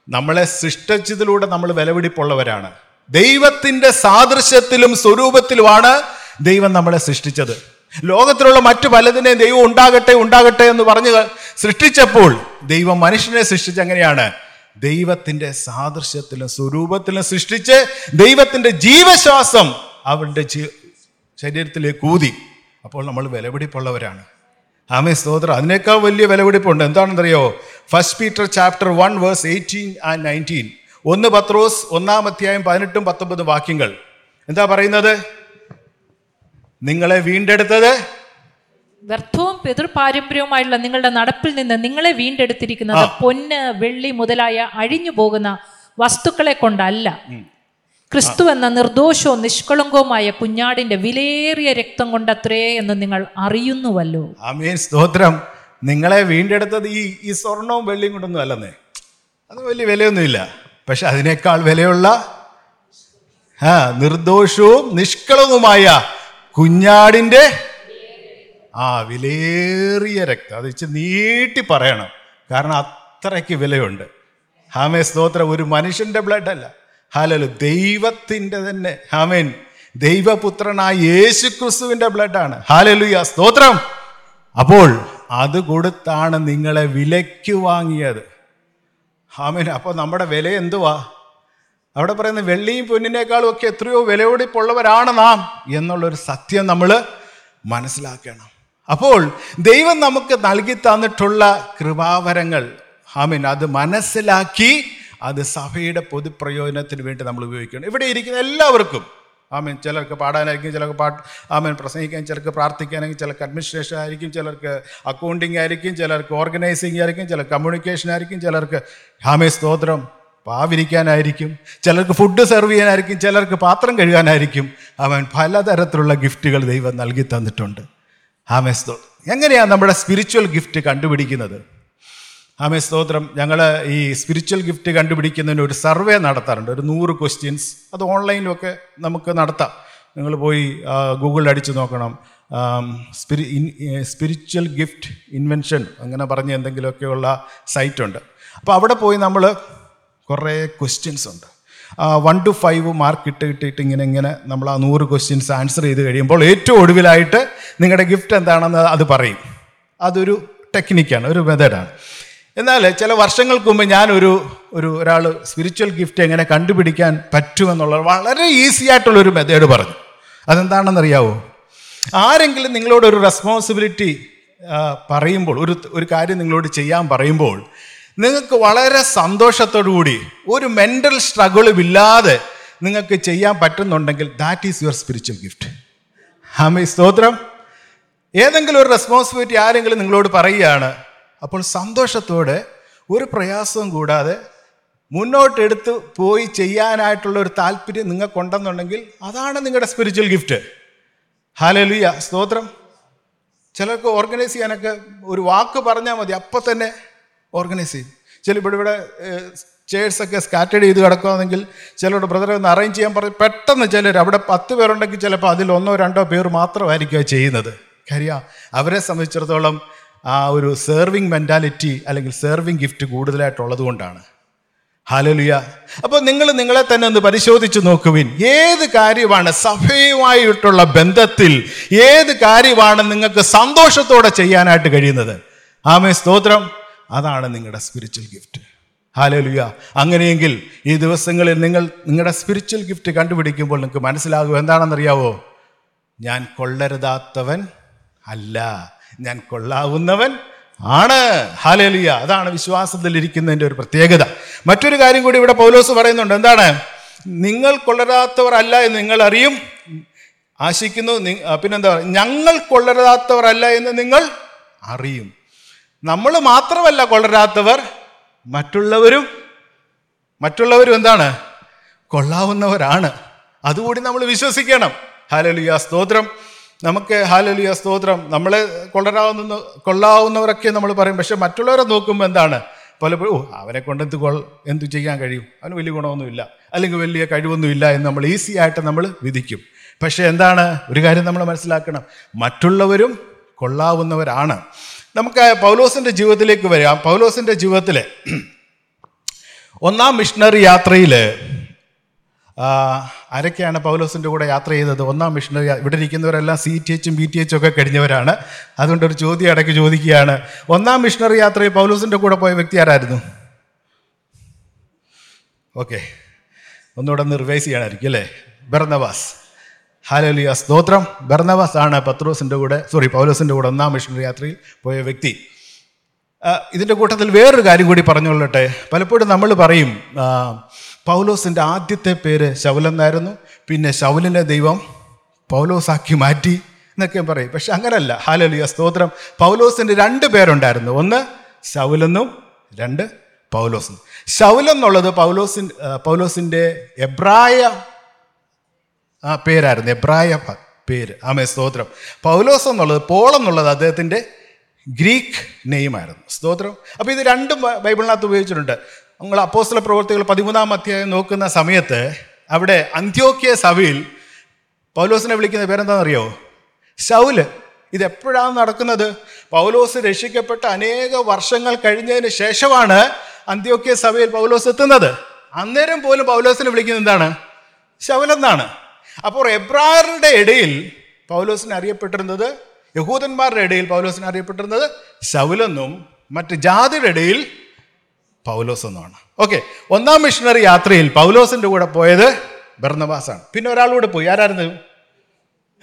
നമ്മളെ സൃഷ്ടിച്ചതിലൂടെ നമ്മൾ വിലപിടിപ്പുള്ളവരാണ്. ദൈവത്തിന്റെ സാദൃശ്യത്തിലും സ്വരൂപത്തിലുമാണ് ദൈവം നമ്മളെ സൃഷ്ടിച്ചത്. ലോകത്തിലുള്ള മറ്റു പലതിനെയും ദൈവം ഉണ്ടാകട്ടെ ഉണ്ടാകട്ടെ എന്ന് പറഞ്ഞ് സൃഷ്ടിച്ചപ്പോൾ ദൈവം മനുഷ്യനെ സൃഷ്ടിച്ച് എങ്ങനെയാണ്? ദൈവത്തിന്റെ സാദൃശ്യത്തിലും സ്വരൂപത്തിലും സൃഷ്ടിച്ച് ദൈവത്തിന്റെ ജീവശ്വാസം അവരുടെ ജീ ശരീരത്തിലേക്ക് ഊതി. അപ്പോൾ നമ്മൾ വിലപിടിപ്പുള്ളവരാണ്. ആമേ സ്തോത്രം. അതിനേക്കാൾ വലിയ വിലപിടിപ്പുണ്ട്. എന്താണെന്നറിയോ? First Peter chapter one verse eighteen and nineteen ഒന്ന് പത്രോസ് ഒന്നാം അധ്യായം പതിനെട്ടും പത്തൊമ്പതും വാക്യങ്ങൾ. എന്താ പറയുന്നത്? നിങ്ങളെ വീണ്ടെടുത്തത് വ്യർത്ഥവും പിതൃപാരമ്പര്യവുമായുള്ള നിങ്ങളുടെ നടപ്പിൽ നിന്ന് നിങ്ങളെ വീണ്ടെടുത്തിരിക്കുന്നത് പൊന്ന് വെള്ളി മുതലായ അഴിഞ്ഞു പോകുന്ന വസ്തുക്കളെ കൊണ്ടല്ല. ക്രിസ്തു എന്ന നിർദോഷവും നിഷ്കളങ്കവുമായ കുഞ്ഞാടിന്റെ വിലയേറിയ രക്തം കൊണ്ടത്രേ എന്ന് നിങ്ങൾ അറിയുന്നുവല്ലോ. ആമേൻ. സ്തോത്രം. നിങ്ങളെ വീണ്ടെടുത്തത് ഈ ഈ സ്വർണവും വെള്ളിയും കൊണ്ടൊന്നും അല്ലെന്നേ. അത് വലിയ വിലയൊന്നുമില്ല. പക്ഷെ അതിനേക്കാൾ വിലയുള്ള നിർദോഷവും നിഷ്കളവുമായ കുഞ്ഞാടിന്റെ ആ വിലയേറിയ രക്തം. അത് വെച്ച് നീട്ടി പറയണം. കാരണം അത്രയ്ക്ക് വിലയുണ്ട്. ഹാമേ സ്തോത്രം. ഒരു മനുഷ്യന്റെ ബ്ലഡ് അല്ല. ഹാലലു ദൈവത്തിന്റെ തന്നെ. ഹാമേൻ ദൈവപുത്രനായ യേശു ക്രിസ്തുവിന്റെ ബ്ലഡാണ് ഹാലലുയ സ്തോത്രം. അപ്പോൾ അത് കൊടുത്താണ് നിങ്ങളെ വിലയ്ക്ക് വാങ്ങിയത്. ഹാമേൻ അപ്പോൾ നമ്മുടെ വില എന്തുവാ? അവിടെ പറയുന്ന വെള്ളിയും പൊന്നിനേക്കാളും ഒക്കെ എത്രയോ വിലയോടിപ്പുള്ളവരാണ് നാം എന്നുള്ളൊരു സത്യം നമ്മൾ മനസ്സിലാക്കണം. അപ്പോൾ ദൈവം നമുക്ക് നൽകി തന്നിട്ടുള്ള കൃപാവരങ്ങൾ ഹാമീൻ അത് മനസ്സിലാക്കി അത് സഭയുടെ പൊതുപ്രയോജനത്തിന് വേണ്ടി നമ്മൾ ഉപയോഗിക്കണം. ഇവിടെ ഇരിക്കുന്ന എല്ലാവർക്കും ആമീൻ ചിലർക്ക് പാടാനായിരിക്കും ചിലർക്ക് പാട്ട് ആമീൻ പ്രസംഗിക്കാൻ ചിലർക്ക് പ്രാർത്ഥിക്കാനായിരിക്കും ചിലർക്ക് അഡ്മിനിസ്ട്രേഷൻ ആയിരിക്കും ചിലർക്ക് അക്കൗണ്ടിങ് ആയിരിക്കും ചിലർക്ക് ഓർഗനൈസിങ് ആയിരിക്കും ചിലർക്ക് കമ്മ്യൂണിക്കേഷൻ ആയിരിക്കും ചിലർക്ക് ഹാമേ സ്തോത്രം. പാവിരിക്കാനായിരിക്കും. ചിലർക്ക് ഫുഡ് സെർവ് ചെയ്യാനായിരിക്കും ചിലർക്ക് പാത്രം കഴുകാനായിരിക്കും. അവൻ പലതരത്തിലുള്ള ഗിഫ്റ്റുകൾ ദൈവം നൽകി തന്നിട്ടുണ്ട്. ആമേ സ്തോത്രം. എങ്ങനെയാണ് നമ്മുടെ സ്പിരിച്വൽ ഗിഫ്റ്റ് കണ്ടുപിടിക്കുന്നത്? ആമേ സ്തോത്രം. ഞങ്ങൾ ഈ സ്പിരിച്വൽ ഗിഫ്റ്റ് കണ്ടുപിടിക്കുന്നതിന് ഒരു സർവേ നടത്താറുണ്ട്. ഒരു നൂറ് ക്വസ്റ്റ്യൻസ് അത് ഓൺലൈനിലൊക്കെ നമുക്ക് നടത്താം. നിങ്ങൾ പോയി ഗൂഗിളിൽ അടിച്ച് നോക്കണം. സ്പിരി സ്പിരിച്വൽ ഗിഫ്റ്റ് ഇൻവെൻഷൻ അങ്ങനെ പറഞ്ഞ് എന്തെങ്കിലുമൊക്കെയുള്ള സൈറ്റുണ്ട് അപ്പോൾ അവിടെ പോയി നമ്മൾ കുറേ ക്വസ്റ്റ്യൻസ് ഉണ്ട്. വൺ ടു ഫൈവ് മാർക്ക് ഇട്ട് ഇട്ടിട്ട് ഇങ്ങനെ ഇങ്ങനെ നമ്മൾ ആ നൂറ് ക്വസ്റ്റ്യൻസ് ആൻസർ ചെയ്ത് കഴിയുമ്പോൾ ഏറ്റവും ഒടുവിലായിട്ട് നിങ്ങളുടെ ഗിഫ്റ്റ് എന്താണെന്ന് അത് പറയും. അതൊരു ടെക്നിക്കാണ് ഒരു മെത്തേഡാണ് എന്നാൽ ചില വർഷങ്ങൾക്ക് മുമ്പ് ഞാനൊരു ഒരു ഒരാൾ സ്പിരിച്വൽ ഗിഫ്റ്റ് എങ്ങനെ കണ്ടുപിടിക്കാൻ പറ്റുമെന്നുള്ള വളരെ ഈസി ആയിട്ടുള്ളൊരു മെത്തേഡ് പറഞ്ഞു. അതെന്താണെന്നറിയാവോ? ആരെങ്കിലും നിങ്ങളോട് ഒരു റെസ്പോൺസിബിലിറ്റി പറയുമ്പോൾ ഒരു ഒരു കാര്യം നിങ്ങളോട് ചെയ്യാൻ പറയുമ്പോൾ നിങ്ങൾക്ക് വളരെ കൂടി ഒരു മെന്റൽ സ്ട്രഗിളും ഇല്ലാതെ നിങ്ങൾക്ക് ചെയ്യാൻ പറ്റുന്നുണ്ടെങ്കിൽ that is your spiritual gift ഹാമി സ്തോത്രം. ഏതെങ്കിലും ഒരു റെസ്പോൺസിബിലിറ്റി ആരെങ്കിലും നിങ്ങളോട് പറയുകയാണ് അപ്പോൾ സന്തോഷത്തോടെ ഒരു പ്രയാസവും കൂടാതെ മുന്നോട്ടെടുത്ത് പോയി ചെയ്യാനായിട്ടുള്ള ഒരു താല്പര്യം നിങ്ങൾക്കുണ്ടെന്നുണ്ടെങ്കിൽ അതാണ് നിങ്ങളുടെ സ്പിരിച്വൽ ഗിഫ്റ്റ് ഹാലലുയ സ്തോത്രം. ചിലർക്ക് ഓർഗനൈസ് ചെയ്യാനൊക്കെ ഒരു വാക്ക് പറഞ്ഞാൽ മതി അപ്പം തന്നെ ഓർഗനൈസ് ചെയ്യും. ചില ഇവിടെ ഇവിടെ ചെയർസൊക്കെ സ്കാറ്റേഡ് ചെയ്ത് കിടക്കുകയാണെങ്കിൽ ചിലരുടെ ബ്രദറെ ഒന്ന് അറേഞ്ച് ചെയ്യാൻ പറയും പെട്ടെന്ന് ചിലർ അവിടെ പത്ത് പേരുണ്ടെങ്കിൽ ചിലപ്പോൾ അതിൽ ഒന്നോ രണ്ടോ പേർ മാത്രമായിരിക്കും അത് ചെയ്യുന്നത്. കാര്യം അവരെ സംബന്ധിച്ചിടത്തോളം ആ ഒരു സെർവിങ് മെന്റാലിറ്റി അല്ലെങ്കിൽ സെർവിങ് ഗിഫ്റ്റ് കൂടുതലായിട്ടുള്ളത് കൊണ്ടാണ്. ഹാലലുയ അപ്പോൾ നിങ്ങൾ നിങ്ങളെ തന്നെ ഒന്ന് പരിശോധിച്ച് നോക്കുവിൻ ഏത് കാര്യമാണ് സഭയുമായിട്ടുള്ള ബന്ധത്തിൽ ഏത് കാര്യമാണ് നിങ്ങൾക്ക് സന്തോഷത്തോടെ ചെയ്യാനായിട്ട് കഴിയുന്നത്? ആമേ സ്തോത്രം. അതാണ് നിങ്ങളുടെ സ്പിരിച്വൽ ഗിഫ്റ്റ് ഹാലലുയ അങ്ങനെയെങ്കിൽ ഈ ദിവസങ്ങളിൽ നിങ്ങൾ നിങ്ങളുടെ സ്പിരിച്വൽ ഗിഫ്റ്റ് കണ്ടുപിടിക്കുമ്പോൾ നിങ്ങൾക്ക് മനസ്സിലാകും എന്താണെന്നറിയാവോ? ഞാൻ കൊള്ളരുതാത്തവൻ അല്ല. ഞാൻ കൊള്ളാവുന്നവൻ ആണ്. ഹാലേലിയ അതാണ് വിശ്വാസത്തിൽ ഇരിക്കുന്നതിന്റെ ഒരു പ്രത്യേകത. മറ്റൊരു കാര്യം കൂടി ഇവിടെ പൗലോസ് പറയുന്നുണ്ട്. എന്താണ്? നിങ്ങൾ കൊള്ളരാത്തവർ അല്ല എന്ന് നിങ്ങൾ അറിയും. ആശിക്കുന്നു. പിന്നെന്താ പറയുക? ഞങ്ങൾ കൊള്ളരാത്തവരല്ല എന്ന് നിങ്ങൾ അറിയും. നമ്മൾ മാത്രമല്ല കൊള്ളരാത്തവർ മറ്റുള്ളവരും മറ്റുള്ളവരും എന്താണ്? കൊള്ളാവുന്നവരാണ്. അതുകൂടി നമ്മൾ വിശ്വസിക്കണം. ഹാലലിയ സ്തോത്രം. നമുക്ക് ഹാലലിയ സ്തോത്രം. നമ്മളെ കൊള്ളരാവുന്ന കൊള്ളാവുന്നവരൊക്കെ നമ്മൾ പറയും. പക്ഷെ മറ്റുള്ളവരെ നോക്കുമ്പോൾ എന്താണ്? പലപ്പോഴും ഓ അവരെ കൊണ്ട് എന്ത് കൊൾ എന്ത് ചെയ്യാൻ കഴിയും? അവന് വലിയ ഗുണമൊന്നുമില്ല. അല്ലെങ്കിൽ വലിയ കഴിവൊന്നുമില്ല എന്ന് നമ്മൾ ഈസി ആയിട്ട് നമ്മൾ വിധിക്കും. പക്ഷേ എന്താണ്? ഒരു കാര്യം നമ്മൾ മനസ്സിലാക്കണം. മറ്റുള്ളവരും കൊള്ളാവുന്നവരാണ്. നമുക്ക് പൗലോസിന്റെ ജീവിതത്തിലേക്ക് വരാം. പൗലോസിന്റെ ജീവിതത്തിൽ ഒന്നാം മിഷണറി യാത്രയിൽ ആരൊക്കെയാണ് പൗലോസിന്റെ കൂടെ യാത്ര ചെയ്തത്? ഒന്നാം മിഷണറി ഇവിടെ ഇരിക്കുന്നവരെല്ലാം സി ടി എച്ചും ബി ടി എച്ചും ഒക്കെ കഴിഞ്ഞവരാണ്. അതുകൊണ്ട് ഒരു ചോദ്യം ഇടയ്ക്ക് ചോദിക്കുകയാണ്. ഒന്നാം മിഷണറി യാത്രയിൽ പൗലോസിന്റെ കൂടെ പോയ വ്യക്തി ആരായിരുന്നു? ഓക്കെ. ഒന്നുകൂടെ ഒന്ന് റിവൈസ് ചെയ്യാനായിരിക്കും അല്ലേ? ബർണവാസ് ഹാലലിയ. സ്തോത്രം. ബർണവാസ് ആണ് പത്രോസിന്റെ കൂടെ സോറി പൗലോസിന്റെ കൂടെ ഒന്നാം മിഷണറി യാത്രയിൽ പോയ വ്യക്തി. ഇതിന്റെ കൂട്ടത്തിൽ വേറൊരു കാര്യം കൂടി പറഞ്ഞുകൊള്ളട്ടെ. പലപ്പോഴും നമ്മൾ പറയും പൗലോസിന്റെ ആദ്യത്തെ പേര് ശൗലെന്നായിരുന്നു പിന്നെ ശൗലിനെ ദൈവം പൗലോസാക്കി മാറ്റി എന്നൊക്കെ പറയും. പക്ഷെ അങ്ങനല്ല. ഹാലലിയ സ്തോത്രം. പൗലോസിന്റെ രണ്ട് പേരുണ്ടായിരുന്നു. ഒന്ന് ശൗലെന്നും രണ്ട് പൗലോസ് ശൗലെന്നുള്ളത് പൗലോസിൻ പൗലോസിന്റെ എബ്രായ ആ പേരായിരുന്നു എബ്രായ പേര്. ആമേ സ്തോത്രം. പൗലോസ് എന്നുള്ളത് പോൾ എന്നുള്ളത് അദ്ദേഹത്തിന്റെ ഗ്രീക്ക് നെയ്മായിരുന്നു. സ്തോത്രം. അപ്പോൾ ഇത് രണ്ടും ബൈബിളിനകത്ത് ഉപയോഗിച്ചിട്ടുണ്ട്. നിങ്ങൾ അപ്പോസ്തല പ്രവർത്തികൾ പതിമൂന്നാം അധ്യായം നോക്കുന്ന സമയത്ത് അവിടെ അന്ത്യോക്യ സഭയിൽ പൗലോസിനെ വിളിക്കുന്ന പേരെന്താണെന്നറിയോ? ശൗൽ. ഇത് എപ്പോഴാണ് നടക്കുന്നത്? പൗലോസ് രക്ഷിക്കപ്പെട്ട അനേക വർഷങ്ങൾ കഴിഞ്ഞതിന് ശേഷമാണ് അന്ത്യോക്യ സഭയിൽ പൗലോസ് എത്തുന്നത്. അന്നേരം പോലും പൗലോസിനെ വിളിക്കുന്നത് എന്താണ്? ശൗലെന്നാണ്. അപ്പോൾ എബ്രായരുടെ ഇടയിൽ പൗലോസിന് അറിയപ്പെട്ടിരുന്നത് യഹൂദന്മാരുടെ ഇടയിൽ പൗലോസിന് അറിയപ്പെട്ടിരുന്നത് ശൗലെന്നും മറ്റ് ജാതിയുടെ ഇടയിൽ പൗലോസ് എന്നുമാണ് ഓക്കെ ഒന്നാം മിഷണറി യാത്രയിൽ പൗലോസിന്റെ കൂടെ പോയത് ബർണബാസാണ് പിന്നെ ഒരാളൂടെ പോയി. ആരായിരുന്നു?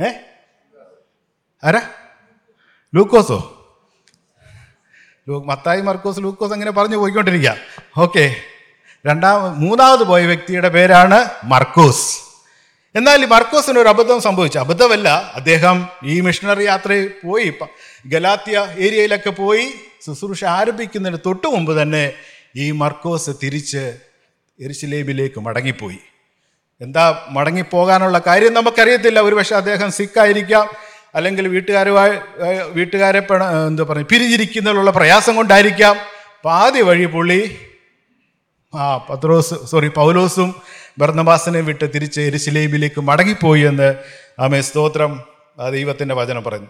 ഏ? ആരാ? ലൂക്കോസോ? മത്തായി മർക്കോസ് ലൂക്കോസ് അങ്ങനെ പറഞ്ഞു പോയിക്കൊണ്ടിരിക്കുക. ഓക്കെ രണ്ടാം മൂന്നാമത് പോയ വ്യക്തിയുടെ പേരാണ് മർക്കോസ്. എന്നാൽ ഈ മർക്കോസിന് ഒരു അബദ്ധം സംഭവിച്ചു. അബദ്ധമല്ല അദ്ദേഹം ഈ മിഷണറി യാത്ര പോയി. ഗലാത്തിയ ഏരിയയിലൊക്കെ പോയി ശുശ്രൂഷ ആരംഭിക്കുന്നതിന് തൊട്ട് മുമ്പ് തന്നെ ഈ മർക്കോസ് തിരിച്ച് എരിശിലേബിലേക്ക് മടങ്ങിപ്പോയി. എന്താ മടങ്ങിപ്പോകാനുള്ള കാര്യം നമുക്കറിയത്തില്ല. ഒരുപക്ഷെ അദ്ദേഹം സിക്കായിരിക്കാം അല്ലെങ്കിൽ വീട്ടുകാരുമായി വീട്ടുകാരെ പണ എന്താ പറയുക പിരിഞ്ഞിരിക്കുന്നതിലുള്ള പ്രയാസം കൊണ്ടായിരിക്കാം. പാതി വഴി പുള്ളി ആ പത്രോസ് സോറി പൗലോസും ബർണബാസിനെ വിട്ട് തിരിച്ച് എരിശിലേബിലേക്ക് മടങ്ങിപ്പോയി എന്ന് ആമേ സ്തോത്രം ദൈവത്തിന്റെ വചനം പറഞ്ഞു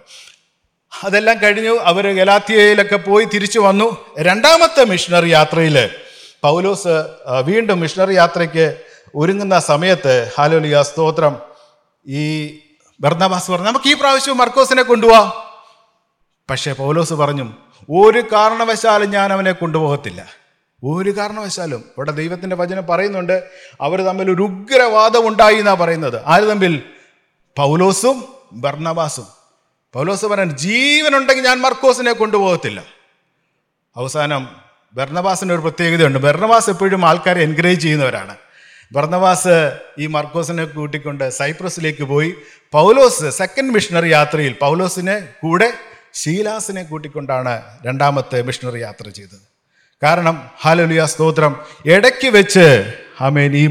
അതെല്ലാം കഴിഞ്ഞു അവർ ഗലാത്തിയയിലൊക്കെ പോയി തിരിച്ചു വന്നു. രണ്ടാമത്തെ മിഷണറി യാത്രയിൽ പൗലോസ് വീണ്ടും മിഷണറി യാത്രയ്ക്ക് ഒരുങ്ങുന്ന സമയത്ത് ഹാലോലിയ സ്തോത്രം ഈ ബർണബാസ് പറഞ്ഞു നമുക്ക് ഈ പ്രാവശ്യം മർക്കോസിനെ കൊണ്ടുപോവാം പക്ഷേ പൗലോസ് പറഞ്ഞു ഒരു കാരണവശാലും ഞാൻ അവനെ കൊണ്ടുപോകത്തില്ല. ഒരു കാരണവശാലും ഇവിടെ ദൈവത്തിന്റെ വചനം പറയുന്നുണ്ട് അവർ തമ്മിൽ ഒരു ഉഗ്രവാദം ഉണ്ടായി എന്നാ പറയുന്നത്. ആര് തമ്മിൽ? പൗലോസും ബർണബാസും. പൗലോസ് പറയാൻ ജീവനുണ്ടെങ്കിൽ ഞാൻ മർക്കോസിനെ കൊണ്ടുപോകത്തില്ല. അവസാനം ബർണബാസിന് ഒരു പ്രത്യേകതയുണ്ട്. ബർണബാസ് എപ്പോഴും ആൾക്കാരെ എൻകറേജ് ചെയ്യുന്നവരാണ്. ബർണബാസ് ഈ മർക്കോസിനെ കൂട്ടിക്കൊണ്ട് സൈപ്രസിലേക്ക് പോയി. പൗലോസ് സെക്കൻഡ് മിഷണറി യാത്രയിൽ പൗലോസിനെ കൂടെ ശീലാസിനെ കൂട്ടിക്കൊണ്ടാണ് രണ്ടാമത്തെ മിഷണറി യാത്ര ചെയ്തത്. കാരണം ഹാലലുയ സ്തോത്രം. ഇടയ്ക്ക് വെച്ച് ആമേൻ ഈ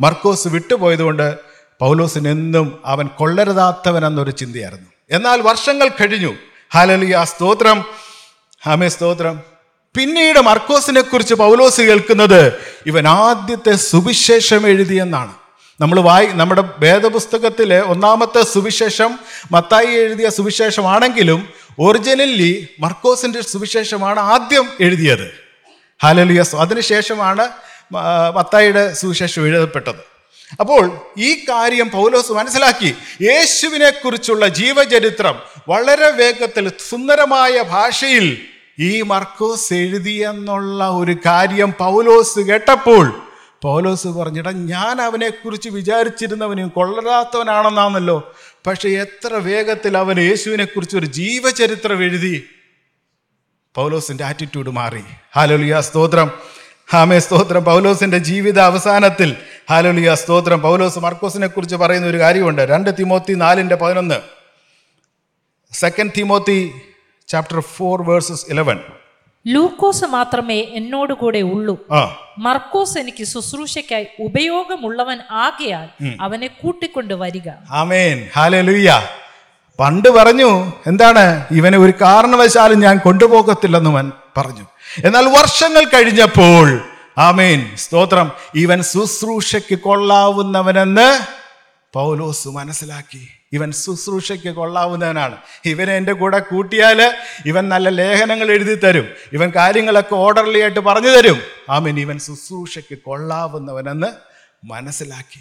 മർക്കോസ് വിട്ടുപോയതുകൊണ്ട് പൗലോസിന് എന്നും അവൻ കൊള്ളരുതാത്തവൻ എന്നൊരു ചിന്തയായിരുന്നു. എന്നാൽ വർഷങ്ങൾ കഴിഞ്ഞു. ഹാലലുയ സ്തോത്രം. ആമേ സ്തോത്രം. പിന്നീട് മർക്കോസിനെ കുറിച്ച് പൗലോസ് കേൾക്കുന്നത് ഇവൻ ആദ്യത്തെ സുവിശേഷം എഴുതിയെന്നാണ്. നമ്മൾ വായി നമ്മുടെ വേദപുസ്തകത്തിലെ ഒന്നാമത്തെ സുവിശേഷം മത്തായി എഴുതിയ സുവിശേഷമാണെങ്കിലും ഒറിജിനലി മർക്കോസിന്റെ സുവിശേഷമാണ് ആദ്യം എഴുതിയത്. ഹാലലിയസ് അതിനുശേഷമാണ് മത്തായിയുടെ സുവിശേഷം എഴുതപ്പെട്ടത്. അപ്പോൾ ഈ കാര്യം പൗലോസ് മനസ്സിലാക്കി. യേശുവിനെ കുറിച്ചുള്ള ജീവചരിത്രം വളരെ വേഗത്തിൽ സുന്ദരമായ ഭാഷയിൽ ഈ മർക്കോസ് എഴുതിയെന്നുള്ള ഒരു കാര്യം പൗലോസ് കേട്ടപ്പോൾ പൗലോസ് പറഞ്ഞിട ഞാൻ അവനെക്കുറിച്ച് വിചാരിച്ചിരുന്നവനും കൊള്ളരാത്തവനാണെന്നാണല്ലോ. പക്ഷെ എത്ര വേഗത്തിൽ അവൻ യേശുവിനെ കുറിച്ച് ഒരു ജീവചരിത്രം എഴുതി. പൗലോസിന്റെ ആറ്റിറ്റ്യൂഡ് മാറി. ഹാലോലിയ സ്തോത്രം. ഹാമേ സ്തോത്രം. പൗലോസിന്റെ ജീവിത അവസാനത്തിൽ. ഹാലോലിയ സ്തോത്രം. പൗലോസ് മർക്കോസിനെ കുറിച്ച് പറയുന്ന ഒരു കാര്യമുണ്ട്. രണ്ട് തിമോത്തി നാലിന്റെ പതിനൊന്ന്. Second Timothy chapter four verses eleven ലൂക്കോസ് മാത്രമേ എന്നോട് കൂടെ ഉള്ളൂ. മർക്കോസ് എനിക്ക് ശുശ്രൂഷയ്ക്കായി ഉപയോഗമുള്ളവൻ ആകയാൽ അവനെ കൂട്ടിക്കൊണ്ട് വരിക. ആമേൻ. ഹാലലുയ്യ പണ്ട് പറഞ്ഞു എന്താണ്? ഇവനെ ഒരു കാരണവശാലും ഞാൻ കൊണ്ടുപോകത്തില്ലെന്ന് അവൻ പറഞ്ഞു. എന്നാൽ വർഷങ്ങൾ കഴിഞ്ഞപ്പോൾ ആമേൻ സ്തോത്രം ഇവൻ ശുശ്രൂഷയ്ക്ക് കൊള്ളാവുന്നവനെന്ന് പൗലോസ് മനസ്സിലാക്കി. ഇവൻ ശുശ്രൂഷയ്ക്ക് കൊള്ളാവുന്നവനാണ്. ഇവനെ എന്റെ കൂടെ കൂട്ടിയാൽ ഇവൻ നല്ല ലേഖനങ്ങൾ എഴുതി തരും. ഇവൻ കാര്യങ്ങളൊക്കെ ഓർഡർലി ആയിട്ട് പറഞ്ഞു തരും. ആമീൻ. ഇവൻ ശുശ്രൂഷയ്ക്ക് കൊള്ളാവുന്നവനെന്ന് മനസ്സിലാക്കി.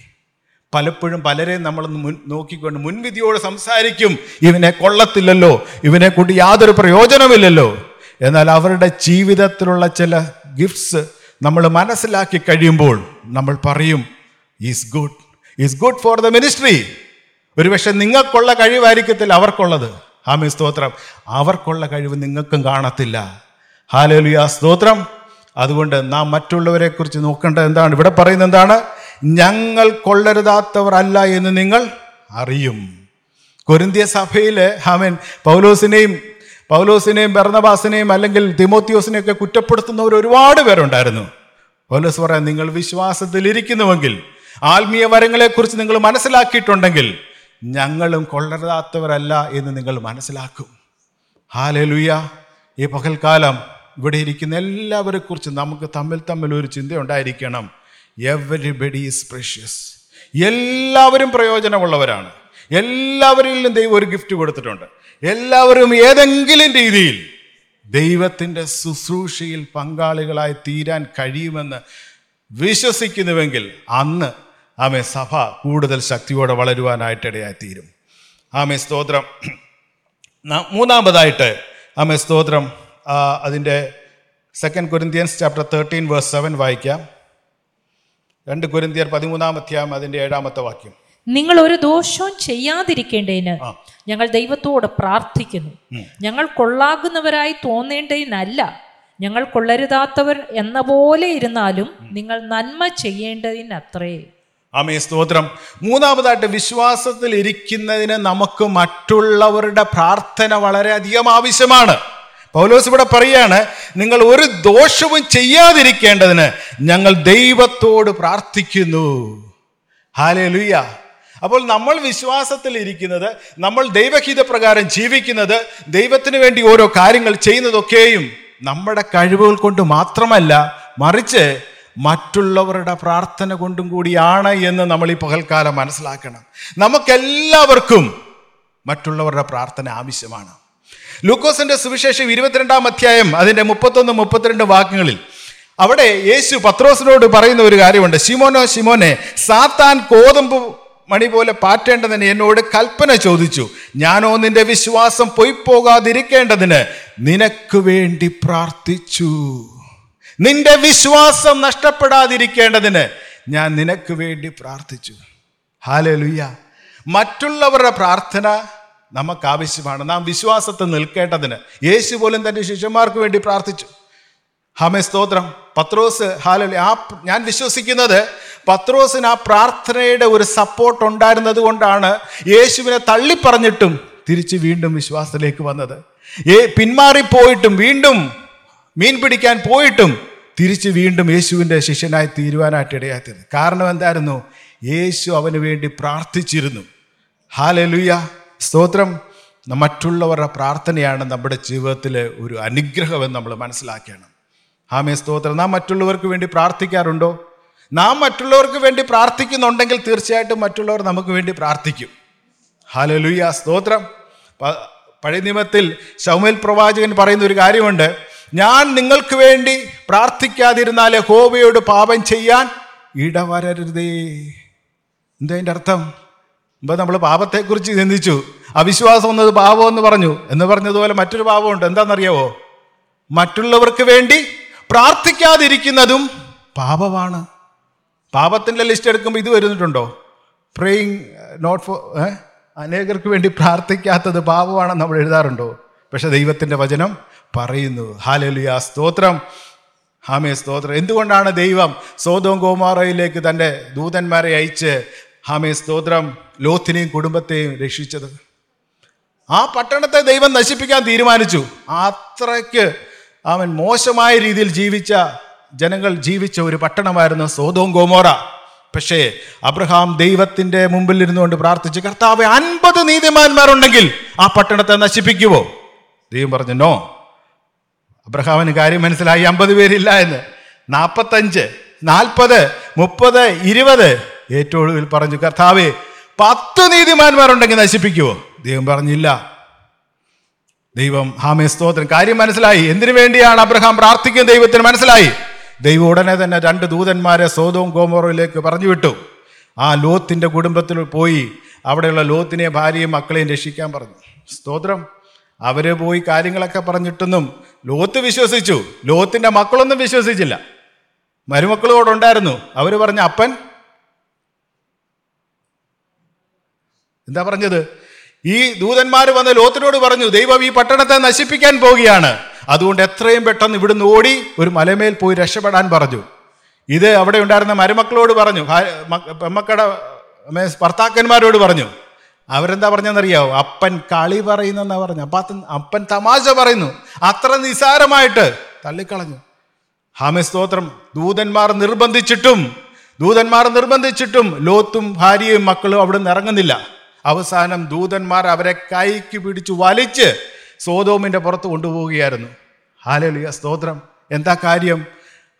പലപ്പോഴും പലരെയും നമ്മൾ മുൻ നോക്കിക്കൊണ്ട് മുൻവിധിയോട് സംസാരിക്കും. ഇവനെ കൊള്ളത്തില്ലല്ലോ. ഇവനെ കൂട്ടി യാതൊരു പ്രയോജനമില്ലല്ലോ. എന്നാൽ അവരുടെ ജീവിതത്തിലുള്ള ചില ഗിഫ്റ്റ്സ് നമ്മൾ മനസ്സിലാക്കി കഴിയുമ്പോൾ നമ്മൾ പറയും is good is good for the ministry ഒരുപക്ഷെ നിങ്ങൾക്കുള്ള കഴിവായിരിക്കത്തില്ല അവർക്കുള്ളത്. ആമി സ്തോത്രം. അവർക്കുള്ള കഴിവ് നിങ്ങൾക്കും കാണത്തില്ല. ഹാലേലുയ. സ്തോത്രം. അതുകൊണ്ട് നാം മറ്റുള്ളവരെ കുറിച്ച് നോക്കേണ്ടത് എന്താണ്? ഇവിടെ പറയുന്നത് എന്താണ്? ഞങ്ങൾ കൊള്ളരുതാത്തവർ അല്ല എന്ന് നിങ്ങൾ അറിയും. കൊരിന്തിയ സഭയിൽ ഹാമൻ പൗലോസിനെയും പൗലോസിനെയും ബർണബാസിനെയും അല്ലെങ്കിൽ തിമോത്തിയോസിനെയും ഒക്കെ കുറ്റപ്പെടുത്തുന്നവർ ഒരുപാട് പേരുണ്ടായിരുന്നു. പൗലോസ് പറയാൻ നിങ്ങൾ വിശ്വാസത്തിലിരിക്കുന്നുവെങ്കിൽ ആത്മീയ വരങ്ങളെക്കുറിച്ച് നിങ്ങൾ മനസ്സിലാക്കിയിട്ടുണ്ടെങ്കിൽ ഞങ്ങളും കൊള്ളരുതാത്തവരല്ല എന്ന് നിങ്ങൾ മനസ്സിലാക്കും. ഹാലലുയ. ഈ പകൽക്കാലം ഇവിടെ ഇരിക്കുന്ന എല്ലാവരെ കുറിച്ച് നമുക്ക് തമ്മിൽ തമ്മിൽ ഒരു ചിന്തയുണ്ടായിരിക്കണം എവരിബഡി ഈസ് പ്രഷ്യസ് എല്ലാവരും പ്രയോജനമുള്ളവരാണ്. എല്ലാവരിലും ദൈവം ഒരു ഗിഫ്റ്റ് കൊടുത്തിട്ടുണ്ട്. എല്ലാവരും ഏതെങ്കിലും രീതിയിൽ ദൈവത്തിന്റെ ശുശ്രൂഷയിൽ പങ്കാളികളായി തീരാൻ കഴിയുമെന്ന് വിശ്വസിക്കുന്നുവെങ്കിൽ അന്ന് ആമേ സഭ കൂടുതൽ ശക്തിയോടെ വളരുവാനായിട്ടിടയായി തീരും ആമേ സ്തോത്രം മൂന്നാമതായിട്ട് ആമേ സ്തോത്രം. അതിന്റെ second Corinthians chapter thirteen verse seven വായിക്കാം. രണ്ട് കൊരിന്തിയർ പതിമൂന്നാം അധ്യായം അതിന്റെ ഏഴാമത്തെ വാക്യം. നിങ്ങൾ ഒരു ദോഷവും ചെയ്യാതിരിക്കേണ്ടതിന് ഞങ്ങൾ ദൈവത്തോട് പ്രാർത്ഥിക്കുന്നു. ഞങ്ങൾ കൊള്ളാകുന്നവരായി തോന്നേണ്ടതിനല്ല. ഞങ്ങൾ കൊള്ളരുതാത്തവർ എന്ന പോലെ ഇരുന്നാലും നിങ്ങൾ നന്മ ചെയ്യേണ്ടതിനത്രേ. ആമേ സ്തോത്രം. മൂന്നാമതായിട്ട് വിശ്വാസത്തിൽ ഇരിക്കുന്നതിന് നമുക്ക് മറ്റുള്ളവരുടെ പ്രാർത്ഥന വളരെയധികം ആവശ്യമാണ്. പൗലോസ് ഇവിടെ പറയാണ് നിങ്ങൾ ഒരു ദോഷവും ചെയ്യാതിരിക്കേണ്ടതിന് ഞങ്ങൾ ദൈവത്തോട് പ്രാർത്ഥിക്കുന്നു. ഹാലേ ലുയ്യ അപ്പോൾ നമ്മൾ വിശ്വാസത്തിൽ ഇരിക്കുന്നത് നമ്മൾ ദൈവഹിത പ്രകാരം ജീവിക്കുന്നത് ദൈവത്തിന് വേണ്ടി ഓരോ കാര്യങ്ങൾ ചെയ്യുന്നതൊക്കെയും നമ്മുടെ കഴിവുകൾ കൊണ്ട് മാത്രമല്ല മറിച്ച് മറ്റുള്ളവരുടെ പ്രാർത്ഥന കൊണ്ടും കൂടിയാണ് എന്ന് നമ്മൾ ഈ പകൽക്കാലം മനസ്സിലാക്കണം. നമുക്കെല്ലാവർക്കും മറ്റുള്ളവരുടെ പ്രാർത്ഥന ആവശ്യമാണ്. ലൂക്കോസിന്റെ സുവിശേഷം ഇരുപത്തിരണ്ടാം അധ്യായം അതിന്റെ മുപ്പത്തൊന്ന് മുപ്പത്തിരണ്ട് വാക്യങ്ങളിൽ അവിടെ യേശു പത്രോസിനോട് പറയുന്ന ഒരു കാര്യമുണ്ട്. ശിമോനോ ശിമോനെ സാത്താൻ കോതമ്പ് മണി പോലെ പാറ്റേണ്ടതിന് എന്നോട് കൽപ്പന ചോദിച്ചു. ഞാനോ നിന്റെ വിശ്വാസം പൊയ്പോകാതിരിക്കേണ്ടതിന് നിനക്ക് വേണ്ടി പ്രാർത്ഥിച്ചു. നിന്റെ വിശ്വാസം നഷ്ടപ്പെടാതിരിക്കേണ്ടതിന് ഞാൻ നിനക്ക് വേണ്ടി പ്രാർത്ഥിച്ചു. ഹാലലുയ്യ മറ്റുള്ളവരുടെ പ്രാർത്ഥന നമുക്ക് ആവശ്യമാണ്. നാം വിശ്വാസത്തിൽ നിൽക്കേണ്ടതിന് യേശു പോലും തന്റെ ശിഷ്യന്മാർക്ക് വേണ്ടി പ്രാർത്ഥിച്ചു. ഹമേ സ്തോത്രം. പത്രോസ് ഹാലലി ആ ഞാൻ വിശ്വസിക്കുന്നത് പത്രോസിന് ആ പ്രാർത്ഥനയുടെ ഒരു സപ്പോർട്ട് ഉണ്ടായിരുന്നത് കൊണ്ടാണ് യേശുവിനെ തള്ളിപ്പറഞ്ഞിട്ടും തിരിച്ച് വീണ്ടും വിശ്വാസത്തിലേക്ക് വന്നത്. ഏ പിന്മാറിപ്പോയിട്ടും വീണ്ടും മീൻ പിടിക്കാൻ പോയിട്ടും തിരിച്ച് വീണ്ടും യേശുവിന്റെ ശിഷ്യനായി തീരുവാനായിട്ട് ഇടയാത്തത് കാരണം എന്തായിരുന്നു? യേശു അവന് വേണ്ടി പ്രാർത്ഥിച്ചിരുന്നു. ഹാലലുയ. സ്തോത്രം. മറ്റുള്ളവരുടെ പ്രാർത്ഥനയാണ് നമ്മുടെ ജീവിതത്തിലെ ഒരു അനുഗ്രഹമെന്ന് നമ്മൾ മനസ്സിലാക്കണം. ആമേ സ്തോത്രം. നാം മറ്റുള്ളവർക്ക് വേണ്ടി പ്രാർത്ഥിക്കാറുണ്ടോ? നാം മറ്റുള്ളവർക്ക് വേണ്ടി പ്രാർത്ഥിക്കുന്നുണ്ടെങ്കിൽ തീർച്ചയായിട്ടും മറ്റുള്ളവർ നമുക്ക് വേണ്ടി പ്രാർത്ഥിക്കും. ഹാലലുയ. സ്തോത്രം. പഴയ നിയമത്തിൽ ശൗമേൽ പ്രവാചകൻ പറയുന്ന ഒരു കാര്യമുണ്ട്. ഞാൻ നിങ്ങൾക്ക് വേണ്ടി പ്രാർത്ഥിക്കാതിരുന്നാൽ ഹോബയോട് പാപം ചെയ്യാൻ ഇടവരരുതേ. എന്താ അതിന്റെ അർത്ഥം? ഇപ്പം നമ്മൾ പാപത്തെക്കുറിച്ച് ചിന്തിച്ചു. അവിശ്വാസം എന്നത് പാപം എന്ന് പറഞ്ഞു. എന്ന് പറഞ്ഞതുപോലെ മറ്റൊരു പാപമുണ്ട്. എന്താണെന്നറിയാവോ? മറ്റുള്ളവർക്ക് വേണ്ടി പ്രാർത്ഥിക്കാതിരിക്കുന്നതും പാപമാണ്. പാപത്തിന്റെ ലിസ്റ്റ് എടുക്കുമ്പോൾ ഇത് വരുന്നിട്ടുണ്ടോ പ്രേയിങ് നോട്ട് ഫോർ അനേകർക്ക് വേണ്ടി പ്രാർത്ഥിക്കാത്തത് പാപമാണെന്ന് നമ്മൾ എഴുതാറുണ്ടോ? പക്ഷേ ദൈവത്തിന്റെ വചനം പറയുന്നു. ആ സ്തോത്രം. ഹാമേ സ്തോത്രം. എന്തുകൊണ്ടാണ് ദൈവം സോതോം ഗോമാറയിലേക്ക് തന്റെ ദൂതന്മാരെ അയച്ച് ഹാമേ സ്തോത്രം. ലോത്തിനെയും കുടുംബത്തെയും രക്ഷിച്ചത്? ആ പട്ടണത്തെ ദൈവം നശിപ്പിക്കാൻ തീരുമാനിച്ചു. അത്രയ്ക്ക് അവൻ മോശമായ രീതിയിൽ ജീവിച്ച ജനങ്ങൾ ജീവിച്ച ഒരു പട്ടണമായിരുന്നു സോതോം ഗോമോറ. പക്ഷേ അബ്രഹാം ദൈവത്തിന്റെ മുമ്പിൽ ഇരുന്നുകൊണ്ട് പ്രാർത്ഥിച്ച് കർത്താവ് അൻപത് നീതിമാന്മാരുണ്ടെങ്കിൽ ആ പട്ടണത്തെ നശിപ്പിക്കുവോ? ദൈവം പറഞ്ഞു നോ. അബ്രഹാമിന് കാര്യം മനസ്സിലായി അമ്പത് പേരില്ല എന്ന്. നാൽപ്പത്തഞ്ച് നാൽപ്പത് മുപ്പത് ഇരുപത്. ഏറ്റവും ഒടുവിൽ പറഞ്ഞു കർത്താവേ പത്ത് നീതിമാന്മാരുണ്ടെങ്കിൽ നശിപ്പിക്കുവോ? ദൈവം പറഞ്ഞില്ല. ദൈവം ഹാമേ സ്തോത്രം. കാര്യം മനസ്സിലായി. എന്തിനു വേണ്ടിയാണ് അബ്രഹാം പ്രാർത്ഥിക്കുന്ന ദൈവത്തിന് മനസ്സിലായി. ദൈവം ഉടനെ തന്നെ രണ്ട് ദൂതന്മാരെ സോതവും ഗോമോറയിലേക്ക് പറഞ്ഞു വിട്ടു ആ ലോത്തിന്റെ കുടുംബത്തിൽ പോയി അവിടെയുള്ള ലോത്തിനെ ഭാര്യയും മക്കളെയും രക്ഷിക്കാൻ പറഞ്ഞു. സ്തോത്രം. അവർ പോയി കാര്യങ്ങളൊക്കെ പറഞ്ഞിട്ടൊന്നും ലോത്ത് വിശ്വസിച്ചു. ലോത്തിന്റെ മക്കളൊന്നും വിശ്വസിച്ചില്ല. മരുമക്കളോട് ഉണ്ടായിരുന്നു. അവർ പറഞ്ഞ അപ്പൻ. എന്താ പറഞ്ഞത്? ഈ ദൂതന്മാർ വന്ന് ലോത്തിനോട് പറഞ്ഞു ദൈവം ഈ പട്ടണത്തെ നശിപ്പിക്കാൻ പോവുകയാണ്. അതുകൊണ്ട് എത്രയും പെട്ടെന്ന് ഇവിടുന്ന് ഓടി ഒരു മലമേൽ പോയി രക്ഷപ്പെടാൻ പറഞ്ഞു. ഇത് അവിടെ ഉണ്ടായിരുന്ന മരുമക്കളോട് പറഞ്ഞു പെമ്മക്കട ഭർത്താക്കന്മാരോട് പറഞ്ഞു. അവരെന്താ പറഞ്ഞെന്നറിയാവോ? അപ്പൻ കളി പറയുന്നെന്നാ പറഞ്ഞു. അപ്പ അപ്പൻ തമാശ പറയുന്നു. അത്ര നിസാരമായിട്ട് തള്ളിക്കളഞ്ഞു. ഹാമി സ്തോത്രം. ദൂതന്മാർ നിർബന്ധിച്ചിട്ടും ദൂതന്മാർ നിർബന്ധിച്ചിട്ടും ലോത്തും ഭാര്യയും മക്കളും അവിടെ നിന്ന് ഇറങ്ങുന്നില്ല. അവസാനം ദൂതന്മാർ അവരെ കൈക്ക് പിടിച്ചു വലിച്ച് സോതോമിന്റെ പുറത്ത് കൊണ്ടുപോവുകയായിരുന്നു. ഹാലലിയ സ്തോത്രം. എന്താ കാര്യം?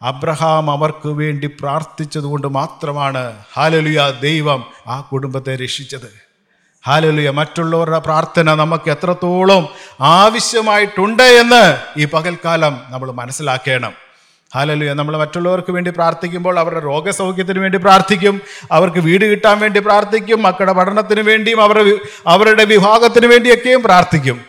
അബ്രഹാം അവർക്ക് വേണ്ടി പ്രാർത്ഥിച്ചതുകൊണ്ട് മാത്രമാണ് ഹാലലിയ ദൈവം ആ കുടുംബത്തെ രക്ഷിച്ചത്. ഹാലലുയ മറ്റുള്ളവരുടെ പ്രാർത്ഥന നമുക്ക് എത്രത്തോളം ആവശ്യമായിട്ടുണ്ട് എന്ന് ഈ പകൽക്കാലം നമ്മൾ മനസ്സിലാക്കണം. ഹാലലുയ നമ്മൾ മറ്റുള്ളവർക്ക് വേണ്ടി പ്രാർത്ഥിക്കുമ്പോൾ അവരുടെ രോഗസൗഖ്യത്തിന് വേണ്ടി പ്രാർത്ഥിക്കും അവർക്ക് വീട് കിട്ടാൻ വേണ്ടി പ്രാർത്ഥിക്കും മക്കളുടെ പഠനത്തിന് വേണ്ടിയും അവരുടെ അവരുടെ വിഭാഗത്തിന് വേണ്ടിയൊക്കെയും പ്രാർത്ഥിക്കും.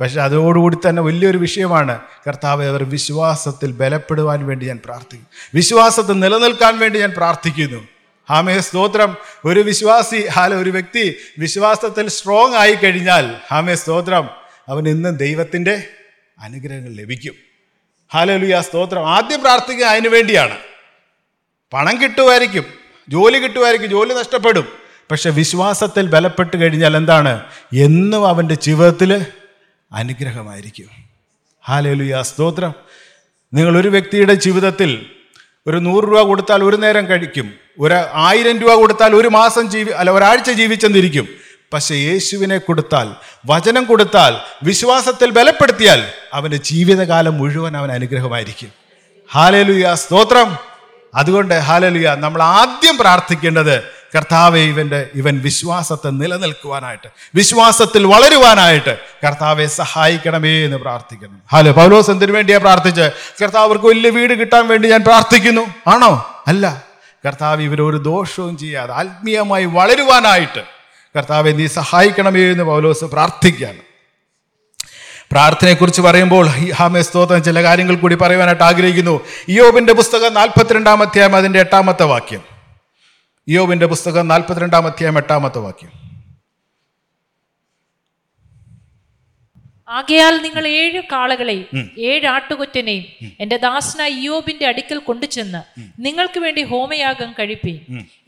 പക്ഷെ അതോടുകൂടി തന്നെ വലിയൊരു വിഷയമാണ് കർത്താവ് അവർ വിശ്വാസത്തിൽ ബലപ്പെടുവാൻ വേണ്ടി ഞാൻ പ്രാർത്ഥിക്കും. വിശ്വാസത്തിൽ നിലനിൽക്കാൻ വേണ്ടി ഞാൻ പ്രാർത്ഥിക്കുന്നു. ഹാമേ സ്തോത്രം. ഒരു വിശ്വാസി ഹാല ഒരു വ്യക്തി വിശ്വാസത്തിൽ സ്ട്രോങ് ആയി കഴിഞ്ഞാൽ ഹാമേ സ്തോത്രം. അവൻ ഇന്നും ദൈവത്തിന്റെ അനുഗ്രഹങ്ങൾ ലഭിക്കും. ഹാലലുയ സ്തോത്രം. ആദ്യം പ്രാർത്ഥിക്കുക അതിനു വേണ്ടിയാണ്. പണം കിട്ടുമായിരിക്കും ജോലി കിട്ടുമായിരിക്കും ജോലി നഷ്ടപ്പെടും. പക്ഷെ വിശ്വാസത്തിൽ ബലപ്പെട്ട് കഴിഞ്ഞാൽ എന്താണ്? എന്നും അവന്റെ ജീവിതത്തിൽ അനുഗ്രഹമായിരിക്കും. ഹാലലുയ സ്തോത്രം. നിങ്ങൾ ഒരു വ്യക്തിയുടെ ജീവിതത്തിൽ ഒരു നൂറ് രൂപ കൊടുത്താൽ ഒരു നേരം കഴിക്കും. ഒരു ആയിരം രൂപ കൊടുത്താൽ ഒരു മാസം ജീവി അല്ല ഒരാഴ്ച ജീവിച്ചെന്നിരിക്കും. പക്ഷെ യേശുവിനെ കൊടുത്താൽ വചനം കൊടുത്താൽ വിശ്വാസത്തിൽ ബലപ്പെടുത്തിയാൽ അവന്റെ ജീവിതകാലം മുഴുവൻ അവൻ അനുഗ്രഹമായിരിക്കും. ഹാലലുയ സ്തോത്രം. അതുകൊണ്ട് ഹാലലുയ നമ്മൾ ആദ്യം പ്രാർത്ഥിക്കേണ്ടത് കർത്താവെ ഇവന്റെ ഇവൻ വിശ്വാസത്തെ നിലനിൽക്കുവാനായിട്ട് വിശ്വാസത്തിൽ വളരുവാനായിട്ട് കർത്താവെ സഹായിക്കണമേ എന്ന് പ്രാർത്ഥിക്കുന്നു. ഹലോ പൗലോസ് എന്തിനു വേണ്ടിയാ പ്രാർത്ഥിച്ച് കർത്താവ് അവർക്ക് വലിയ വീട് കിട്ടാൻ വേണ്ടി ഞാൻ പ്രാർത്ഥിക്കുന്നു. ആണോ? അല്ല. കർത്താവ് ഇവരൊരു ദോഷവും ചെയ്യാതെ ആത്മീയമായി വളരുവാനായിട്ട് കർത്താവെ നീ സഹായിക്കണമേ എന്ന് പൗലോസ് പ്രാർത്ഥിക്കുകയാണ്. പ്രാർത്ഥനയെക്കുറിച്ച് പറയുമ്പോൾ ഹാമേ സ്തോത്രം ചില കാര്യങ്ങൾ കൂടി പറയുവാനായിട്ട് ആഗ്രഹിക്കുന്നു. ഇയോബിന്റെ പുസ്തകം നാൽപ്പത്തിരണ്ടാമത്തെ അതിന്റെ എട്ടാമത്തെ വാക്യം. ഇയോബിന്റെ പുസ്തകം നാൽപ്പത്തിരണ്ടാം അധ്യായം എട്ടാമത്തെ വാക്യം. ആകയാൽ നിങ്ങൾ ഏഴ് കാളകളെയും ഏഴ് ആട്ടുകൊറ്റനെയും എന്റെ ദാസനായ ഇയോബിന്റെ അടുക്കൽ കൊണ്ടുചെന്ന് നിങ്ങൾക്ക് വേണ്ടി ഹോമയാഗം കഴിപ്പി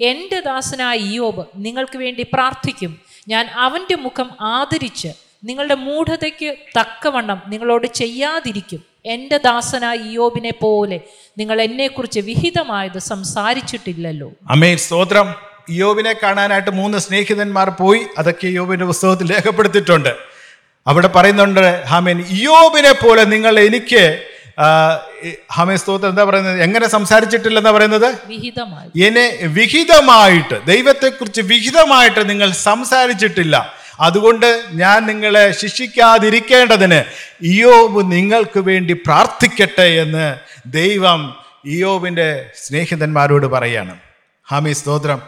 എന്റെ ദാസനായ ഇയോബ് നിങ്ങൾക്ക് വേണ്ടി പ്രാർത്ഥിക്കും. ഞാൻ അവന്റെ മുഖം ആദരിച്ച് നിങ്ങളുടെ മൂഢതയ്ക്ക് തക്കവണ്ണം നിങ്ങളോട് ചെയ്യാതിരിക്കും. എന്റെ ദാസനായ ഇയോബിനെ പോലെ നിങ്ങൾ എന്നെക്കുറിച്ച് വിഹിതമായത് സംസാരിച്ചിട്ടില്ലല്ലോ. അമേൻ. സ്തോത്രം. ഇയോബിനെ കാണാനായിട്ട് മൂന്ന് സ്നേഹിതന്മാർ പോയി. അതൊക്കെ ഇയോബിന്റെ പുസ്തകത്തിൽ രേഖപ്പെടുത്തിയിട്ടുണ്ട്. അവിടെ പറയുന്നുണ്ട് ഹാമേൻ ഇയോബിനെ പോലെ നിങ്ങൾ എനിക്ക് ഹാമേ സ്തോത്രം. എന്താ പറയുന്നത്? എങ്ങനെ സംസാരിച്ചിട്ടില്ലെന്നാ പറയുന്നത്? വിഹിതമായി. എന്നെ വിഹിതമായിട്ട് ദൈവത്തെക്കുറിച്ച് വിഹിതമായിട്ട് നിങ്ങൾ സംസാരിച്ചിട്ടില്ല. അതുകൊണ്ട് ഞാൻ നിങ്ങളെ ശിക്ഷിക്കാതിരിക്കേണ്ടതിന് ഇയോബ് നിങ്ങൾക്ക് വേണ്ടി പ്രാർത്ഥിക്കട്ടെ എന്ന് ദൈവം ഇയോബിന്റെ സ്നേഹിതന്മാരോട് പറയാണ്. ഹാമി സ്തോത്രം.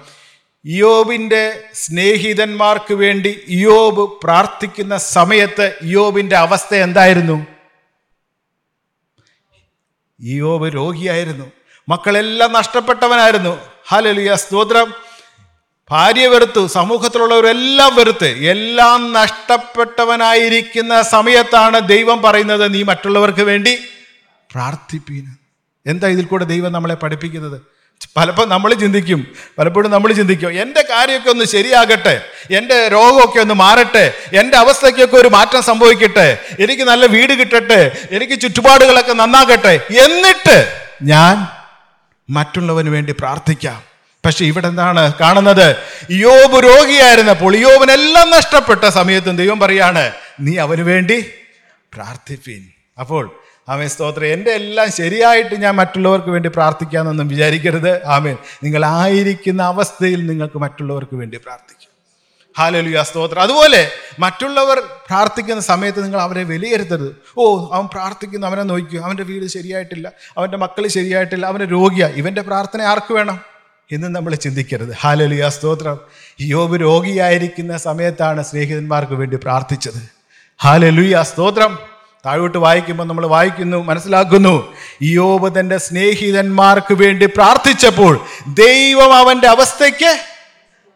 ഇയോബിന്റെ സ്നേഹിതന്മാർക്ക് വേണ്ടി ഇയോബ് പ്രാർത്ഥിക്കുന്ന സമയത്ത് ഇയോബിന്റെ അവസ്ഥ എന്തായിരുന്നു? ഇയോബ് രോഗിയായിരുന്നു. മക്കളെല്ലാം നഷ്ടപ്പെട്ടവനായിരുന്നു. ഹലലിയ സ്തോത്രം. ഭാര്യ വെറുത്തു സമൂഹത്തിലുള്ളവരെല്ലാം വെറുത്ത് എല്ലാം നഷ്ടപ്പെട്ടവനായിരിക്കുന്ന സമയത്താണ് ദൈവം പറയുന്നത് നീ മറ്റുള്ളവർക്ക് വേണ്ടി പ്രാർത്ഥിപ്പീന് എന്താ ഇതിൽ കൂടെ ദൈവം നമ്മളെ പഠിപ്പിക്കുന്നത്? പലപ്പോൾ നമ്മൾ ചിന്തിക്കും പലപ്പോഴും നമ്മൾ ചിന്തിക്കും എന്റെ കാര്യമൊക്കെ ഒന്ന് ശരിയാകട്ടെ എന്റെ രോഗമൊക്കെ ഒന്ന് മാറട്ടെ എന്റെ അവസ്ഥയ്ക്കൊക്കെ ഒരു മാറ്റം സംഭവിക്കട്ടെ എനിക്ക് നല്ല വീട് കിട്ടട്ടെ എനിക്ക് ചുറ്റുപാടുകളൊക്കെ നന്നാകട്ടെ എന്നിട്ട് ഞാൻ മറ്റുള്ളവന് വേണ്ടി പ്രാർത്ഥിക്കാം. പക്ഷെ ഇവിടെ എന്താണ് കാണുന്നത്? യോബ് രോഗിയായിരുന്നപ്പോൾ യോബിനെല്ലാം നഷ്ടപ്പെട്ട സമയത്തും ദൈവം പറയാണ് നീ അവന് വേണ്ടി പ്രാർത്ഥിപ്പീൻ. അപ്പോൾ ആമേ സ്തോത്രം. എന്റെ എല്ലാം ശരിയായിട്ട് ഞാൻ മറ്റുള്ളവർക്ക് വേണ്ടി പ്രാർത്ഥിക്കാമെന്നൊന്നും വിചാരിക്കരുത്. ആമേൻ. നിങ്ങളായിരിക്കുന്ന അവസ്ഥയിൽ നിങ്ങൾക്ക് മറ്റുള്ളവർക്ക് വേണ്ടി പ്രാർത്ഥിക്കാം. ഹാലലുയ സ്തോത്രം. അതുപോലെ മറ്റുള്ളവർ പ്രാർത്ഥിക്കുന്ന സമയത്ത് നിങ്ങൾ അവരെ വിലയിരുത്തരുത്. ഓ അവൻ പ്രാർത്ഥിക്കുന്നു അവനെ നോക്കിക്കും. അവന്റെ വീട് ശരിയായിട്ടില്ല അവന്റെ മക്കൾ ശരിയായിട്ടില്ല അവന്റെ രോഗിയാ. ഇവന്റെ പ്രാർത്ഥന ആർക്ക് വേണം? എന്ന് നമ്മൾ ചിന്തിക്കരുത്. ഹാലലിയ സ്തോത്രം. യോബ് രോഗിയായിരിക്കുന്ന സമയത്താണ് സ്നേഹിതന്മാർക്ക് വേണ്ടി പ്രാർത്ഥിച്ചത്. ഹാലലുയ സ്തോത്രം. താഴോട്ട് വായിക്കുമ്പോൾ നമ്മൾ വായിക്കുന്നു മനസ്സിലാക്കുന്നു. യോബ് തന്റെ സ്നേഹിതന്മാർക്ക് വേണ്ടി പ്രാർത്ഥിച്ചപ്പോൾ ദൈവം അവന്റെ അവസ്ഥയ്ക്ക്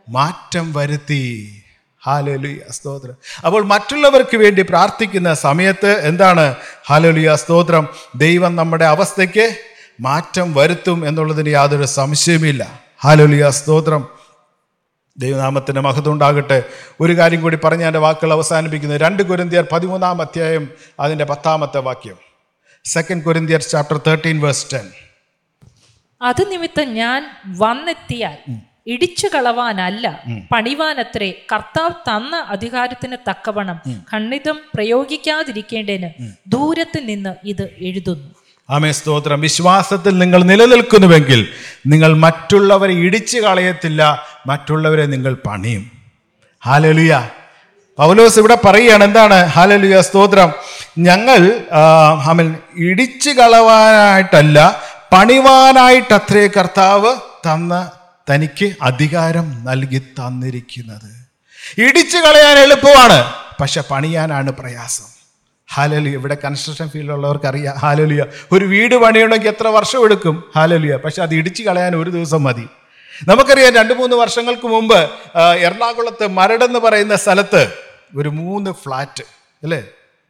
മാറ്റം വരുത്തി. ഹാലലുയ സ്തോത്രം. അപ്പോൾ മറ്റുള്ളവർക്ക് വേണ്ടി പ്രാർത്ഥിക്കുന്ന സമയത്ത് എന്താണ്? ഹാലലുയ സ്തോത്രം. ദൈവം നമ്മുടെ അവസ്ഥയ്ക്ക് മാറ്റം വരുത്തും എന്നുള്ളതിന് യാതൊരു സംശയമില്ല ഹാലലുയ സ്തോത്രം. ദൈവനാമത്തിന്റെ മഹത്വം ഉണ്ടാകട്ടെ. ഒരു കാര്യം കൂടി പറഞ്ഞ് എന്റെ വാക്കുകൾ അവസാനിപ്പിക്കുന്നത് രണ്ട് കുരന്തിയർ പതിമൂന്നാം അധ്യായം അതിന്റെ പത്താമത്തെ വാക്യം. Second Corinthians chapter thirteen verse ten അത് നിമിത്തം ഞാൻ വന്നെത്തിയാൽ ഇടിച്ചു കളവാനല്ല പണിവാനത്രേ കർത്താവ് തന്ന അധികാരത്തിന് തക്കവണ്ണം ഖണ്ഡിതം പ്രയോഗിക്കാതിരിക്കേണ്ടതിന് ദൂരത്ത് നിന്ന് ഇത് എഴുതുന്നു. ആമേ സ്തോത്രം. വിശ്വാസത്തിൽ നിങ്ങൾ നിലനിൽക്കുന്നുവെങ്കിൽ നിങ്ങൾ മറ്റുള്ളവരെ ഇടിച്ചു കളയത്തില്ല മറ്റുള്ളവരെ നിങ്ങൾ പണിയും. ഹാലലുയ പൗലോസ് ഇവിടെ പറയുകയാണ് എന്താണ്? ഹാലലുയ സ്തോത്രം. ഞങ്ങൾ ആമൻ ഇടിച്ചു കളവാനായിട്ടല്ല പണിവാനായിട്ടത്രേ കർത്താവ് തന്ന തനിക്ക് അധികാരം നൽകി തന്നിരിക്കുന്നത്. ഇടിച്ചു കളയാൻ എളുപ്പമാണ് പക്ഷെ പണിയാനാണ് പ്രയാസം. ഹാലലിയ. ഇവിടെ കൺസ്ട്രക്ഷൻ ഫീൽഡിലുള്ളവർക്ക് അറിയാം ഹാലലിയ. ഒരു വീട് പണിയണമെങ്കിൽ എത്ര വർഷം എടുക്കും? ഹാലലിയ. പക്ഷെ അത് ഇടിച്ചു കളയാൻ ഒരു ദിവസം മതി. നമുക്കറിയാം രണ്ട് മൂന്ന് വർഷങ്ങൾക്ക് മുമ്പ് എറണാകുളത്ത് മരടെന്ന് പറയുന്ന സ്ഥലത്ത് ഒരു മൂന്ന് ഫ്ലാറ്റ് അല്ലേ?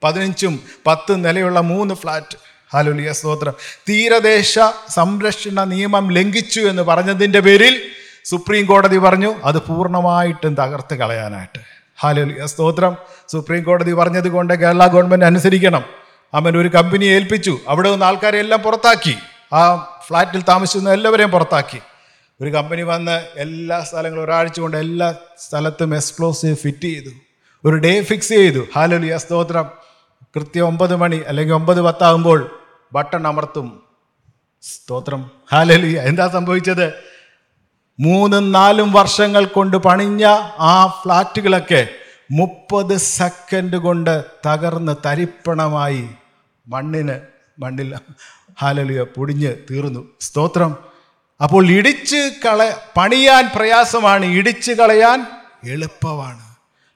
പതിനഞ്ചും പത്ത് നിലയുള്ള മൂന്ന് ഫ്ലാറ്റ്. ഹാലുലിയ സ്തോത്രം. തീരദേശ സംരക്ഷണ നിയമം ലംഘിച്ചു എന്ന് പറഞ്ഞതിന്റെ പേരിൽ സുപ്രീം കോടതി പറഞ്ഞു അത് പൂർണമായിട്ടും തകർത്ത് കളയാനായിട്ട്. ഹാലുലിയ. സ്തോത്രം. സുപ്രീം കോടതി പറഞ്ഞത് കൊണ്ട് കേരള ഗവൺമെന്റ് അനുസരിക്കണം. അവൻ ഒരു കമ്പനി ഏൽപ്പിച്ചു. അവിടെ നിന്ന് ആൾക്കാരെ എല്ലാം പുറത്താക്കി. ആ ഫ്ലാറ്റിൽ താമസിക്കുന്ന എല്ലാവരെയും പുറത്താക്കി. ഒരു കമ്പനി വന്ന് എല്ലാ സ്ഥലങ്ങളും ഒരാഴ്ച കൊണ്ട് എല്ലാ സ്ഥലത്തും എക്സ്പ്ലോസീവ് ഫിറ്റ് ചെയ്തു. ഒരു ഡേ ഫിക്സ് ചെയ്തു. ഹാലലിയ സ്തോത്രം. കൃത്യം ഒമ്പത് മണി അല്ലെങ്കിൽ ഒമ്പത് പത്താകുമ്പോൾ ബട്ടൺ അമർത്തും. സ്തോത്രം. ഹാലലിയ. എന്താ സംഭവിച്ചത്? മൂന്നും നാലും വർഷങ്ങൾ കൊണ്ട് പണിഞ്ഞ ആ ഫ്ലാറ്റുകളൊക്കെ മുപ്പത് സെക്കൻഡ് കൊണ്ട് തകർന്ന് തരിപ്പണമായി മണ്ണിന് മണ്ണിൽ ഹാലലിയ പൊടിഞ്ഞ് തീർന്നു. സ്തോത്രം. അപ്പോൾ ഇടിച്ച് കള പണിയാൻ പ്രയാസമാണ്. ഇടിച്ച് കളയാൻ എളുപ്പമാണ്.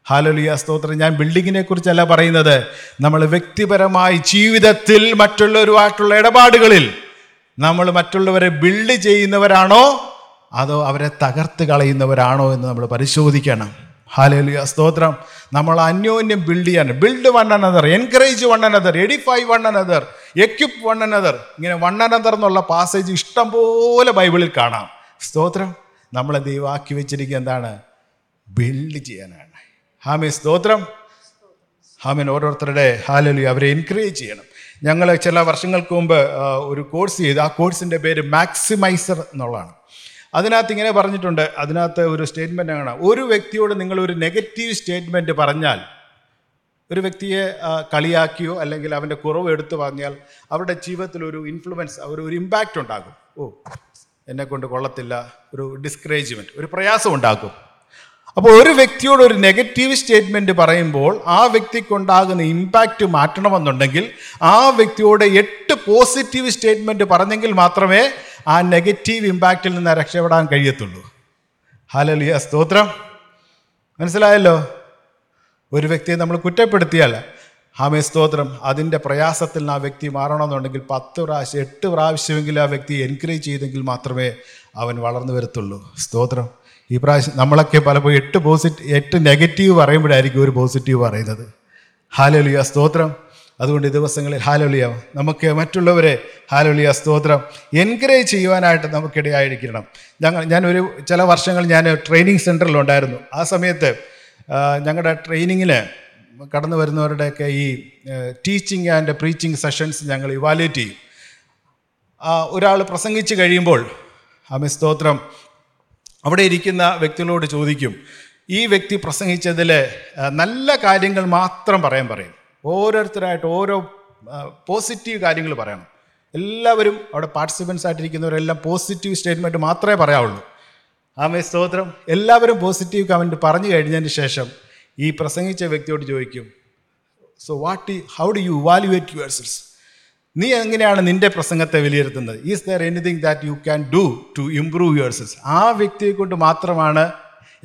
ഹാലലിയ സ്തോത്രം. ഞാൻ ബിൽഡിങ്ങിനെ കുറിച്ചല്ല പറയുന്നത്. നമ്മൾ വ്യക്തിപരമായി ജീവിതത്തിൽ മറ്റുള്ളവരുമായിട്ടുള്ള ഇടപാടുകളിൽ നമ്മൾ മറ്റുള്ളവരെ ബിൽഡ് ചെയ്യുന്നവരാണോ? അതോ അവരെ തകർത്ത് കളയുന്നവരാണോ എന്ന് നമ്മൾ പരിശോധിക്കണം. ഹാലലിയ സ്തോത്രം. നമ്മൾ അന്യോന്യം ബിൽഡ് ചെയ്യാൻ. Build one another encourage one another edify one another equip one another ഇങ്ങനെ വൺ അനദർ എന്നുള്ള പാസേജ് ഇഷ്ടം പോലെ ബൈബിളിൽ കാണാം. സ്തോത്രം. നമ്മളെ ദൈവാക്കി വെച്ചിരിക്കുക എന്താണ്? ബിൽഡ് ചെയ്യാനാണ്. ഹാമി സ്തോത്രം. ഹാമിൻ ഓരോരുത്തരുടെ ഹാലലി അവരെ എൻകറേജ് ചെയ്യണം. ഞങ്ങൾ ചില വർഷങ്ങൾക്ക് മുമ്പ് ഒരു കോഴ്സ് ചെയ്തു. ആ കോഴ്സിന്റെ പേര് മാക്സിമൈസർ എന്നുള്ളതാണ്. അതിനകത്ത് ഇങ്ങനെ പറഞ്ഞിട്ടുണ്ട് അതിനകത്ത് ഒരു സ്റ്റേറ്റ്മെന്റ് ആണ്. ഒരു വ്യക്തിയോട് നിങ്ങൾ ഒരു നെഗറ്റീവ് സ്റ്റേറ്റ്മെന്റ് പറഞ്ഞാൽ ഒരു വ്യക്തിയെ കളിയാക്കിയോ അല്ലെങ്കിൽ അവന്റെ കുറവ് എടുത്തു പറഞ്ഞാൽ അവരുടെ ജീവിതത്തിൽ ഒരു ഇൻഫ്ലുവൻസ് ഒരു ഒരു ഇമ്പാക്റ്റ് ഉണ്ടാകും. ഓ എന്നെ കൊണ്ട് കൊള്ളത്തില്ല ഒരു ഡിസ്കറേജ്മെന്റ് ഒരു പ്രയാസം ഉണ്ടാക്കും അപ്പോൾ ഒരു വ്യക്തിയോട് ഒരു നെഗറ്റീവ് സ്റ്റേറ്റ്മെന്റ് പറയുമ്പോൾ ആ വ്യക്തിക്കുണ്ടാകുന്ന ഇമ്പാക്റ്റ് മാറ്റണമെന്നുണ്ടെങ്കിൽ ആ വ്യക്തിയോട് എട്ട് പോസിറ്റീവ് സ്റ്റേറ്റ്മെന്റ് പറഞ്ഞെങ്കിൽ മാത്രമേ ആ നെഗറ്റീവ് ഇമ്പാക്റ്റിൽ നിന്ന് രക്ഷപ്പെടാൻ കഴിയത്തുള്ളൂ. ഹാലലിയ സ്തോത്രം. മനസ്സിലായല്ലോ? ഒരു വ്യക്തിയെ നമ്മൾ കുറ്റപ്പെടുത്തിയാൽ ഹാമേ സ്തോത്രം അതിന്റെ പ്രയാസത്തിൽ ആ വ്യക്തി മാറണമെന്നുണ്ടെങ്കിൽ പത്ത് പ്രാവശ്യം എട്ട് പ്രാവശ്യമെങ്കിലും ആ വ്യക്തി എൻകറേജ് ചെയ്തെങ്കിൽ മാത്രമേ അവൻ വളർന്നു വരത്തുള്ളൂ. സ്തോത്രം. ഈ പ്രാവശ്യം നമ്മളൊക്കെ പലപ്പോഴും എട്ട് പോസിറ്റീവ് എട്ട് നെഗറ്റീവ് പറയുമ്പോഴായിരിക്കും ഒരു പോസിറ്റീവ് പറയുന്നത്. ഹാലലിയ സ്തോത്രം. അതുകൊണ്ട് ഈ ദിവസങ്ങളിൽ ഹാലോലിയ. നമുക്ക് മറ്റുള്ളവരെ ഹാലോലിയ സ്തോത്രം എൻകറേജ് ചെയ്യുവാനായിട്ട് നമുക്കിടയായിരിക്കണം. ഞങ്ങൾ ഞാനൊരു ചില വർഷങ്ങൾ ഞാൻ ട്രെയിനിങ് സെന്ററിലുണ്ടായിരുന്നു ആ സമയത്ത് ഞങ്ങളുടെ ട്രെയിനിങ്ങിന് കടന്നു വരുന്നവരുടെയൊക്കെ ഈ ടീച്ചിങ് ആൻഡ് പ്രീച്ചിങ് സെഷൻസ് ഞങ്ങൾ ഇവാലുവേറ്റ് ചെയ്യും. ഒരാൾ പ്രസംഗിച്ച് കഴിയുമ്പോൾ അമി സ്തോത്രം. അവിടെ ഇരിക്കുന്ന വ്യക്തികളോട് ചോദിക്കും ഈ വ്യക്തി പ്രസംഗിച്ചതിൽ നല്ല കാര്യങ്ങൾ മാത്രം പറയാൻ പറയും. ഓരോരുത്തരായിട്ട് ഓരോ പോസിറ്റീവ് കാര്യങ്ങൾ പറയണം. എല്ലാവരും അവിടെ പാർട്ടിസിപ്പൻസ് ആയിട്ടിരിക്കുന്നവരെല്ലാം പോസിറ്റീവ് സ്റ്റേറ്റ്മെന്റ് മാത്രമേ പറയാവുള്ളൂ. ആമേ സ്തോത്രം. എല്ലാവരും പോസിറ്റീവ് കമന്റ് പറഞ്ഞു കഴിഞ്ഞതിന് ശേഷം ഈ പ്രസംഗിച്ച വ്യക്തിയോട് ചോദിക്കും so what how do you valuate your selves നീ എങ്ങനെയാണ് നിന്റെ പ്രസംഗത്തെ വിലയിരുത്തുന്നത്? Is there anything that you can do to improve your selves ആ വ്യക്തിയെ കൊണ്ട് മാത്രമാണ്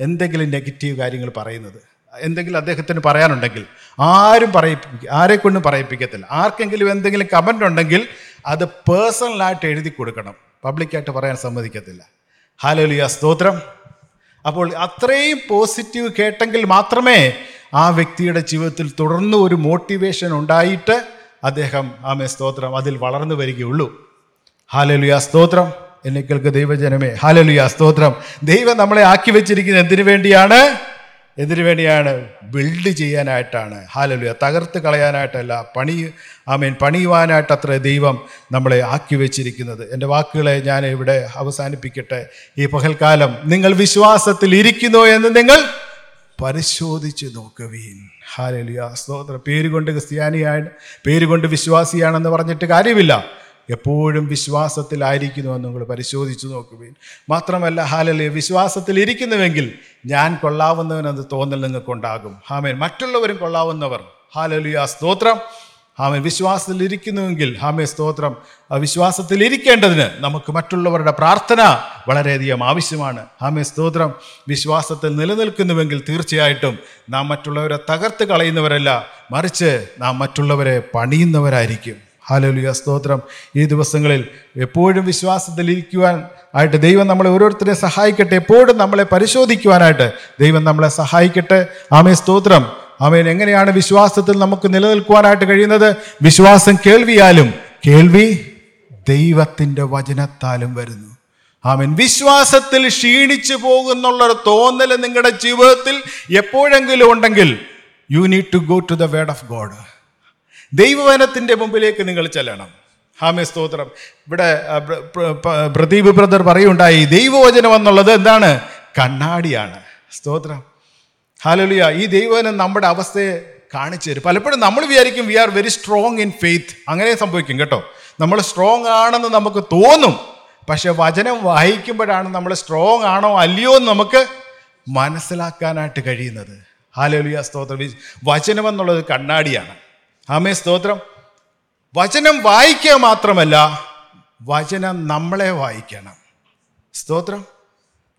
എന്തെങ്കിലും നെഗറ്റീവ് കാര്യങ്ങൾ പറയുന്നത്. എന്തെങ്കിലും അദ്ദേഹത്തിന് പറയാനുണ്ടെങ്കിൽ ആരും പറയിപ്പിക്ക ആരെ കൊണ്ടും പറയിപ്പിക്കത്തില്ല. ആർക്കെങ്കിലും എന്തെങ്കിലും കമന്റ് ഉണ്ടെങ്കിൽ അത് പേഴ്സണലായിട്ട് എഴുതി കൊടുക്കണം. പബ്ലിക്കായിട്ട് പറയാൻ സമ്മതിക്കത്തില്ല. ഹാലോലിയ സ്തോത്രം. അപ്പോൾ അത്രയും പോസിറ്റീവ് കേട്ടെങ്കിൽ മാത്രമേ ആ വ്യക്തിയുടെ ജീവിതത്തിൽ തുടർന്ന് ഒരു മോട്ടിവേഷൻ ഉണ്ടായിട്ട് അദ്ദേഹം ആമേ സ്തോത്രം അതിൽ വളർന്നു വരികയുള്ളൂ. ഹാലലുയ സ്തോത്രം. എന്നെ കേൾക്ക് ദൈവജനമേ. ഹാലലുയ സ്തോത്രം. ദൈവം നമ്മളെ ആക്കി വെച്ചിരിക്കുന്നത് എന്തിനു വേണ്ടിയാണ്? എന്തിനു വേണ്ടിയാണ് ബിൽഡ് ചെയ്യാനായിട്ടാണ്? ഹാലലുയ തകർത്ത് കളയാനായിട്ടല്ല പണി ആമേൻ പണിയുവാനായിട്ട് അത്ര ദൈവം നമ്മളെ ആക്കി വെച്ചിരിക്കുന്നത് എന്റെ വാക്കുകളെ ഞാൻ ഇവിടെ അവസാനിപ്പിക്കട്ടെ. ഈ പകൽക്കാലം നിങ്ങൾ വിശ്വാസത്തിൽ ഇരിക്കുന്നു എന്ന് നിങ്ങൾ പരിശോധിച്ച് നോക്കുവീൻ. ഹാലലുയ സ്തോത്രം. പേര് കൊണ്ട് ക്രിസ്ത്യാനിയാണ് പേര് കൊണ്ട് വിശ്വാസിയാണെന്ന് പറഞ്ഞിട്ട് കാര്യമില്ല. എപ്പോഴും വിശ്വാസത്തിലായിരിക്കുന്നുവെന്ന് നിങ്ങൾ പരിശോധിച്ചു നോക്കുവീൻ. മാത്രമല്ല ഹാലലിയ വിശ്വാസത്തിൽ ഇരിക്കുന്നുവെങ്കിൽ ഞാൻ കൊള്ളാവുന്നവനെന്ന് തോന്നൽ നിങ്ങൾക്കുണ്ടാകും. ഹാമേൻ മറ്റുള്ളവരും കൊള്ളാവുന്നവർ. ഹാലലുയ സ്തോത്രം. ഹാമേ വിശ്വാസത്തിൽ ഇരിക്കുന്നുവെങ്കിൽ ഹാമേ സ്തോത്രം. വിശ്വാസത്തിൽ ഇരിക്കേണ്ടതിന് നമുക്ക് മറ്റുള്ളവരുടെ പ്രാർത്ഥന വളരെയധികം ആവശ്യമാണ്. ഹാമേ സ്തോത്രം. വിശ്വാസത്തിൽ നിലനിൽക്കുന്നുവെങ്കിൽ തീർച്ചയായിട്ടും നാം മറ്റുള്ളവരെ തകർത്ത് കളയുന്നവരല്ല മറിച്ച് നാം മറ്റുള്ളവരെ പണിയുന്നവരായിരിക്കും. ഹാലലുയ സ്തോത്രം. ഈ ദിവസങ്ങളിൽ എപ്പോഴും വിശ്വാസത്തിൽ ഇരിക്കുവാൻ ആയിട്ട് ദൈവം നമ്മളെ ഓരോരുത്തരെ സഹായിക്കട്ടെ. എപ്പോഴും നമ്മളെ പരിശോധിക്കുവാനായിട്ട് ദൈവം നമ്മളെ സഹായിക്കട്ടെ. ആമേ സ്തോത്രം. ആമേൻ. എങ്ങനെയാണ് വിശ്വാസത്തിൽ നമുക്ക് നിലനിൽക്കുവാനായിട്ട് കഴിയുന്നത്? വിശ്വാസം കേൾവിയാലും കേൾവി ദൈവത്തിന്റെ വചനത്താലും വരുന്നു. ആമൻ. വിശ്വാസത്തിൽ ക്ഷീണിച്ചു പോകുന്നുള്ളൊരു തോന്നൽ നിങ്ങളുടെ ജീവിതത്തിൽ എപ്പോഴെങ്കിലും ഉണ്ടെങ്കിൽ you need to go to the word of God ദൈവവചനത്തിന്റെ മുമ്പിലേക്ക് നിങ്ങൾ ചെല്ലണം. ഹാമി സ്തോത്രം. ഇവിടെ പ്രദീപ് ബ്രദർ പറയുണ്ടായി ദൈവവചനം എന്നുള്ളത് എന്താണ്? കണ്ണാടിയാണ്. സ്തോത്രം. ഹാലലിയ. ഈ ദൈവവനം നമ്മുടെ അവസ്ഥയെ കാണിച്ചു തരും. പലപ്പോഴും നമ്മൾ വിചാരിക്കും we are very strong in faith അങ്ങനെ സംഭവിക്കും കേട്ടോ. നമ്മൾ സ്ട്രോങ് ആണെന്ന് നമുക്ക് തോന്നും. പക്ഷെ വചനം വായിക്കുമ്പോഴാണ് നമ്മൾ സ്ട്രോങ് ആണോ അല്ലയോ എന്ന് നമുക്ക് മനസ്സിലാക്കാനായിട്ട് കഴിയുന്നത്. ഹാലലിയ. സ്തോത്രം. വചനം എന്നുള്ളത് കണ്ണാടിയാണ്. ആമേ സ്തോത്രം. വചനം വായിക്കുക മാത്രമല്ല വചനം നമ്മളെ വായിക്കണം. സ്തോത്രം.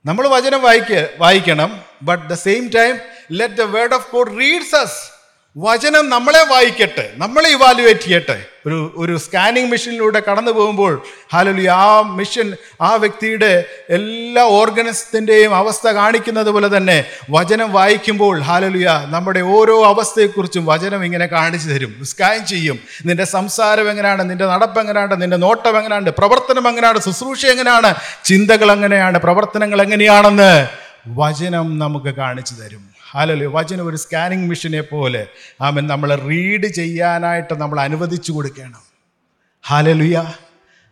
നമ്മൾ വചനം വായിക്ക വായിക്കണം but the same time let the word of God reads us വചനം നമ്മളെ വായിക്കട്ടെ നമ്മളെ ഇവാലുവേറ്റ് ചെയ്യട്ടെ. ഒരു ഒരു സ്കാനിങ് മെഷീനിലൂടെ കടന്നു പോകുമ്പോൾ ഹാലലി ആ മെഷീൻ ആ വ്യക്തിയുടെ എല്ലാ ഓർഗനസത്തിന്റെയും അവസ്ഥ കാണിക്കുന്നത് പോലെ തന്നെ വചനം വായിക്കുമ്പോൾ ഹാലലുയ നമ്മുടെ ഓരോ അവസ്ഥയെക്കുറിച്ചും വചനം ഇങ്ങനെ കാണിച്ചു തരും. സ്കാൻ ചെയ്യും. നിന്റെ സംസാരം എങ്ങനെയാണ്? നിന്റെ നടപ്പ് എങ്ങനെയാണ്? നിന്റെ നോട്ടം എങ്ങനെയാണ്? പ്രവർത്തനം എങ്ങനെയാണ്? ശുശ്രൂഷ എങ്ങനെയാണ്? ചിന്തകൾ എങ്ങനെയാണ്? പ്രവർത്തനങ്ങൾ എങ്ങനെയാണെന്ന് വചനം നമുക്ക് കാണിച്ചു തരും. ഹാലലു വചനം ഒരു സ്കാനിങ് മെഷീനെ പോലെ ആമൻ നമ്മൾ റീഡ് ചെയ്യാനായിട്ട് നമ്മൾ അനുവദിച്ചു കൊടുക്കണം. ഹാലലുയ.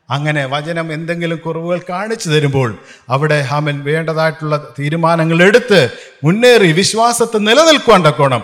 അങ്ങനെ വചനം എന്തെങ്കിലും കുറവുകൾ കാണിച്ചു തരുമ്പോൾ അവിടെ ഹാമൻ വേണ്ടതായിട്ടുള്ള തീരുമാനങ്ങൾ എടുത്ത് മുന്നേറി വിശ്വാസത്തെ നിലനിൽക്കുവാൻ തക്കോണം